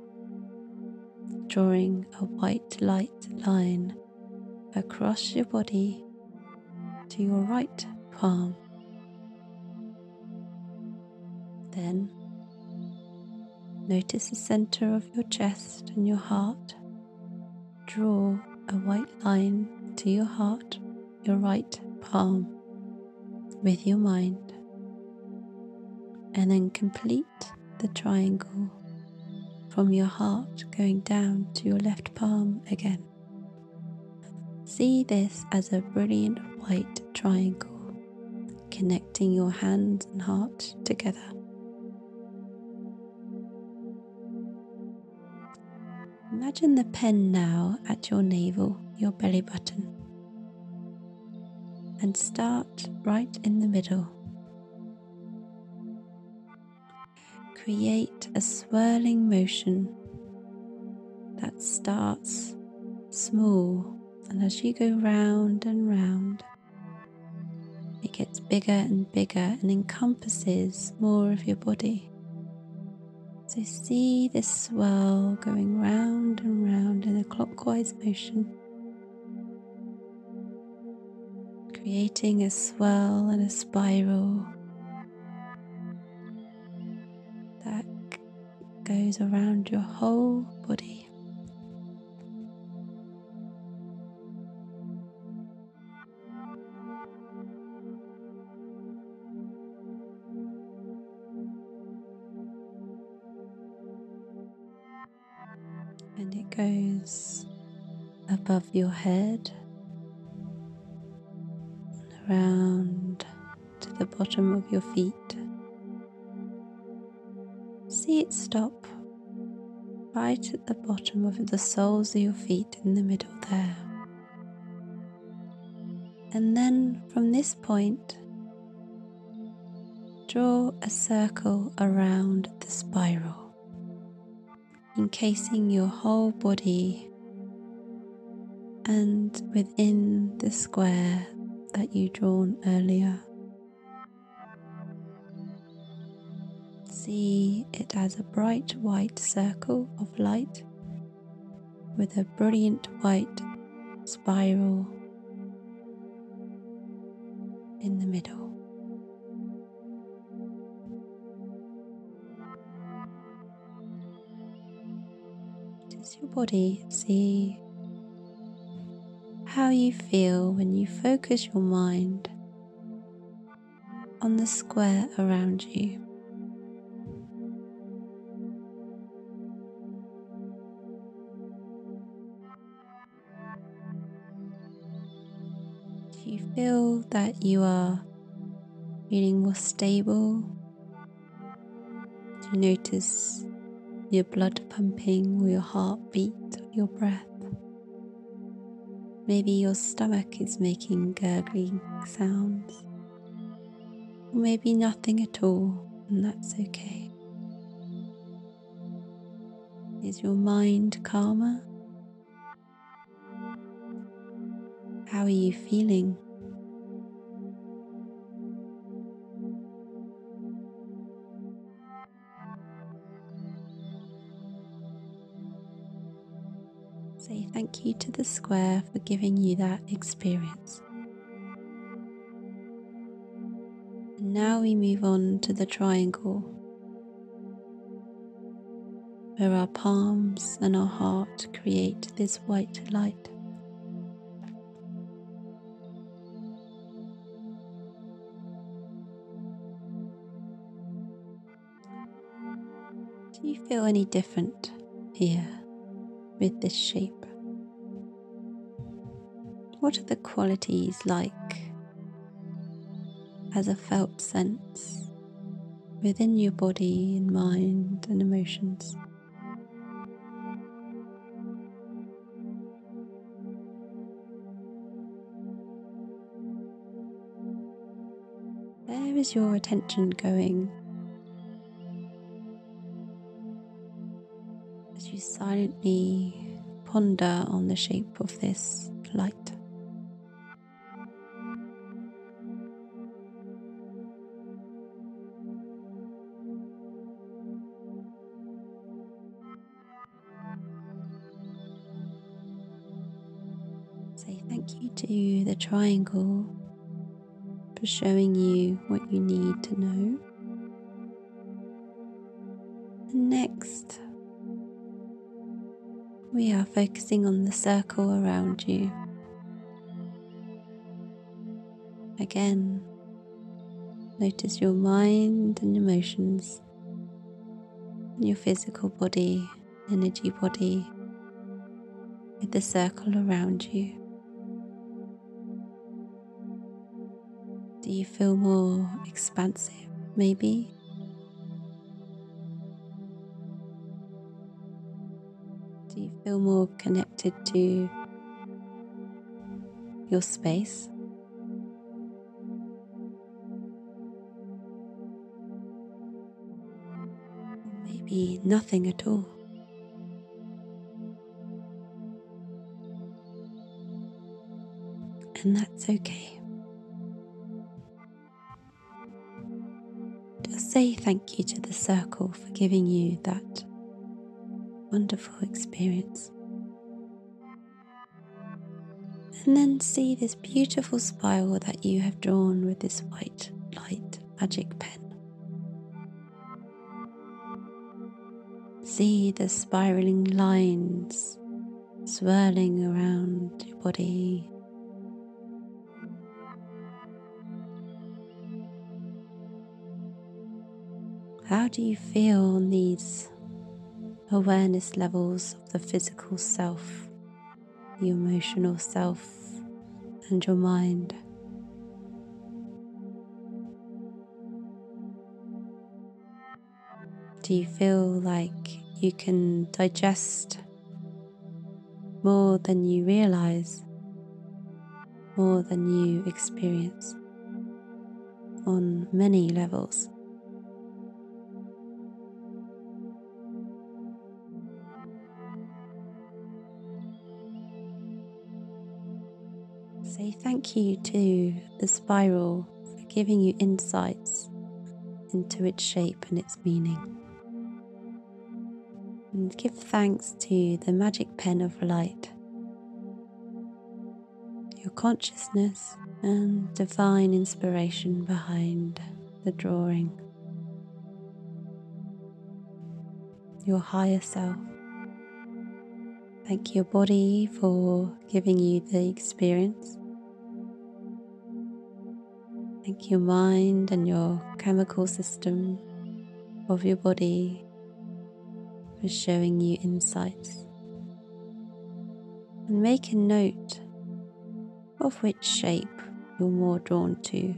Speaker 4: drawing a white light line across your body to your right palm. Then Notice the center of your chest and your heart. Draw a white line to your heart, your right palm, with your mind. And then complete the triangle from your heart going down to your left palm again. See this as a brilliant white triangle connecting your hands and heart together. Imagine the pen now at your navel, your belly button. and start right in the middle. Create a swirling motion that starts small, and as you go round and round, it gets bigger and bigger and encompasses more of your body. So see this swirl going round and round in a clockwise motion, creating a swirl and a spiral around your whole body. and it goes above your head, around to the bottom of your feet. See it stop right at the bottom of the soles of your feet in the middle there. And then from this point, draw a circle around the spiral encasing your whole body and within the square that you drawn earlier. See it as a bright white circle of light with a brilliant white spiral in the middle. Does your body see how you feel when you focus your mind on the square around you? You feel that you are feeling more stable? Do you notice your blood pumping or your heartbeat or your breath? Maybe your stomach is making gurgling sounds, or maybe nothing at all, and that's okay. Is your mind calmer? How are you feeling? Say thank you to the square for giving you that experience. And now we move on to the triangle, where our palms and our heart create this white light. Feel any different here with this shape? What are the qualities like as a felt sense within your body and mind and emotions? Where is your attention going silently ponder on the shape of this light? Say thank you to the triangle for showing you what you need to know. Next, we are focusing on the circle around you. Again, notice your mind and emotions, your physical body, energy body, with the circle around you. Do you feel more expansive, maybe? feel more connected to your space. Maybe nothing at all. And that's okay. Just say thank you to the circle for giving you that wonderful experience. And then see this beautiful spiral that you have drawn with this white light magic pen. See the spiraling lines swirling around your body. How do you feel on these awareness levels of the physical self, the emotional self, and your mind? Do you feel like you can digest more than you realize, more than you experience on many levels? Thank you to the spiral for giving you insights into its shape and its meaning. And give thanks to the magic pen of light, your consciousness and divine inspiration behind the drawing, your higher self. Thank your body for giving you the experience. Thank your mind and your chemical system of your body for showing you insights. And make a note of which shape you're more drawn to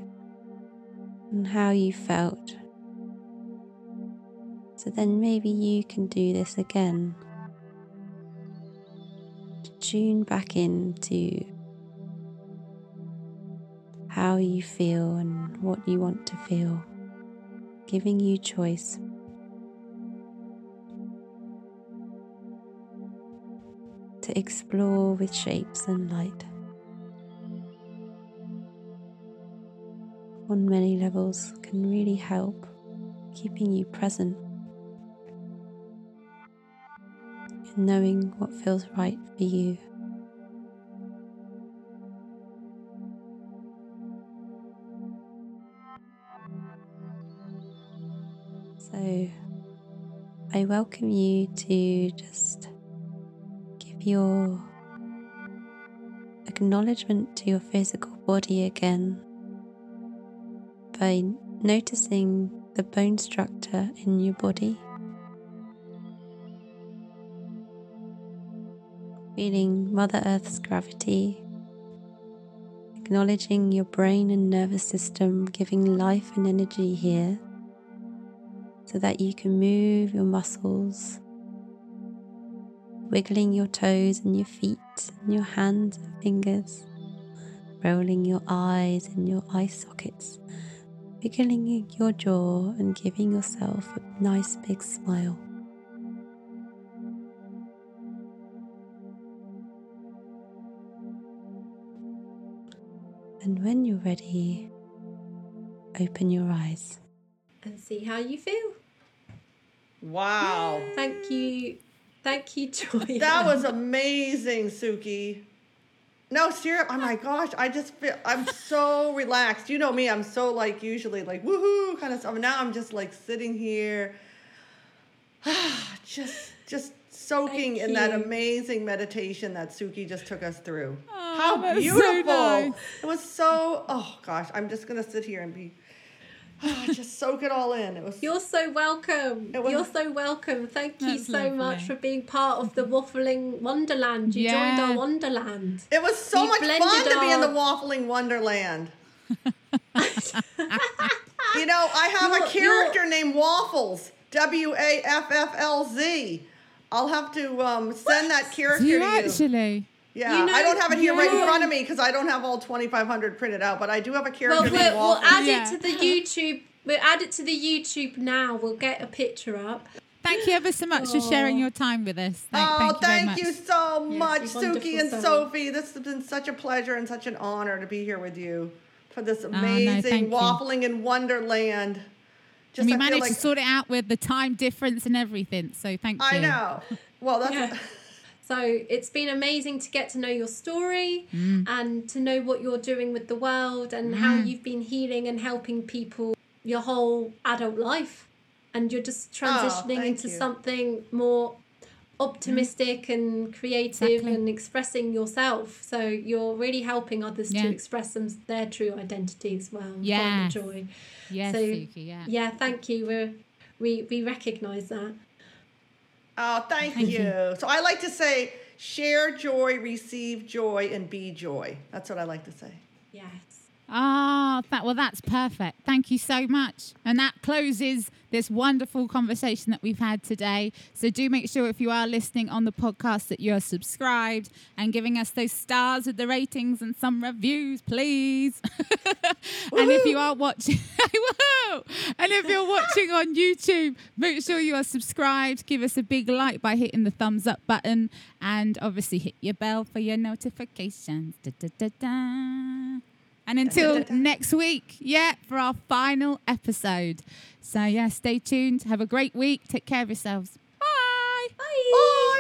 Speaker 4: and how you felt. So then maybe you can do this again. To tune back into how you feel and what you want to feel, giving you choice. To explore with shapes and light. On many levels, can really help keeping you present and knowing what feels right for you. So I welcome you to just give your acknowledgement to your physical body again by noticing the bone structure in your body. Feeling Mother Earth's gravity, acknowledging your brain and nervous system giving life and energy here so that you can move your muscles, wiggling your toes and your feet and your hands and fingers, rolling your eyes and your eye sockets, wiggling your jaw and giving yourself a nice big smile. And when you're ready, open your eyes.
Speaker 1: And see how you feel.
Speaker 3: Wow.
Speaker 1: Thank you. Thank you, Joy.
Speaker 3: That was amazing, Suki. No, seriously. Oh my gosh. I just feel I'm so relaxed. You know me, I'm so like usually like woohoo kind of stuff. Now I'm just like sitting here just just soaking in that amazing meditation that Suki just took us through.
Speaker 2: Oh,
Speaker 3: How
Speaker 2: that's so
Speaker 3: beautiful.
Speaker 2: nice.
Speaker 3: It was so oh gosh, I'm just gonna sit here and be just soak it all in. It was
Speaker 1: You're so welcome.
Speaker 3: Was-
Speaker 1: You're so welcome. Thank you
Speaker 2: That's
Speaker 1: so much for being part of the waffling wonderland. You joined
Speaker 2: Yeah.
Speaker 1: our wonderland.
Speaker 3: It was so
Speaker 1: You
Speaker 3: much fun
Speaker 1: blended
Speaker 3: to be in the waffling wonderland. you know, I have a
Speaker 1: You're-
Speaker 3: character named Waffles. W A F F L Z. I'll have to um, send that character
Speaker 2: you
Speaker 3: to you.
Speaker 2: actually?
Speaker 3: Yeah,
Speaker 1: You know-
Speaker 3: I don't have it here right in front of me because I don't have all 2,500 printed out, but I do have a character
Speaker 1: Well,
Speaker 3: named
Speaker 1: we'll, we'll add
Speaker 2: Yeah.
Speaker 1: it to the YouTube. We'll add it to the YouTube now. We'll get a picture up.
Speaker 2: Thank you ever so much for sharing your time with us. Thank,
Speaker 3: oh,
Speaker 2: thank you very
Speaker 3: thank
Speaker 2: much.
Speaker 3: you so much,
Speaker 1: you
Speaker 3: Suki and
Speaker 1: soul.
Speaker 3: Sophie. This has been such a pleasure and such an honor to be here with you for this
Speaker 2: Oh, no,
Speaker 3: amazing
Speaker 2: you.
Speaker 3: waffling in Wonderland. Just
Speaker 2: and we
Speaker 3: I feel
Speaker 2: managed
Speaker 3: like
Speaker 2: to sort it out with the time difference and everything. So thank you.
Speaker 3: I know. Well, that's
Speaker 1: Yeah. So it's been amazing to get to know your story
Speaker 2: Mm.
Speaker 1: and to know what you're doing with the world and how mm. you've been healing and helping people your whole adult life. And you're just ah, transitioning
Speaker 3: Oh,
Speaker 1: into
Speaker 3: you.
Speaker 1: something more optimistic mm. and creative
Speaker 2: Exactly.
Speaker 1: and expressing yourself. So you're really helping others
Speaker 2: Yeah.
Speaker 1: to express them, their true identity as well. and
Speaker 2: Yes.
Speaker 1: Find the joy.
Speaker 2: Yes,
Speaker 1: So,
Speaker 2: Suki, yeah.
Speaker 1: Yeah, thank you. We're, we we recognise that.
Speaker 3: Oh, thank,
Speaker 2: Thank
Speaker 3: you.
Speaker 2: you.
Speaker 3: So I like to say, share joy, receive joy, and be joy. That's what I like to say.
Speaker 1: Yes.
Speaker 2: Ah, that well, that's perfect. Thank you so much. And that closes this wonderful conversation that we've had today. So do make sure if you are listening on the podcast that you're subscribed and giving us those stars with the ratings and some reviews, please. and if you are watching, and if you're watching on YouTube, make sure you are subscribed. Give us a big like by hitting the thumbs up button, and obviously hit your bell for your notifications. Da, da, da, da. And until next week, yeah, for our final episode. So, yeah, stay tuned. Have a great week. Take care of yourselves. Bye. Bye. Bye.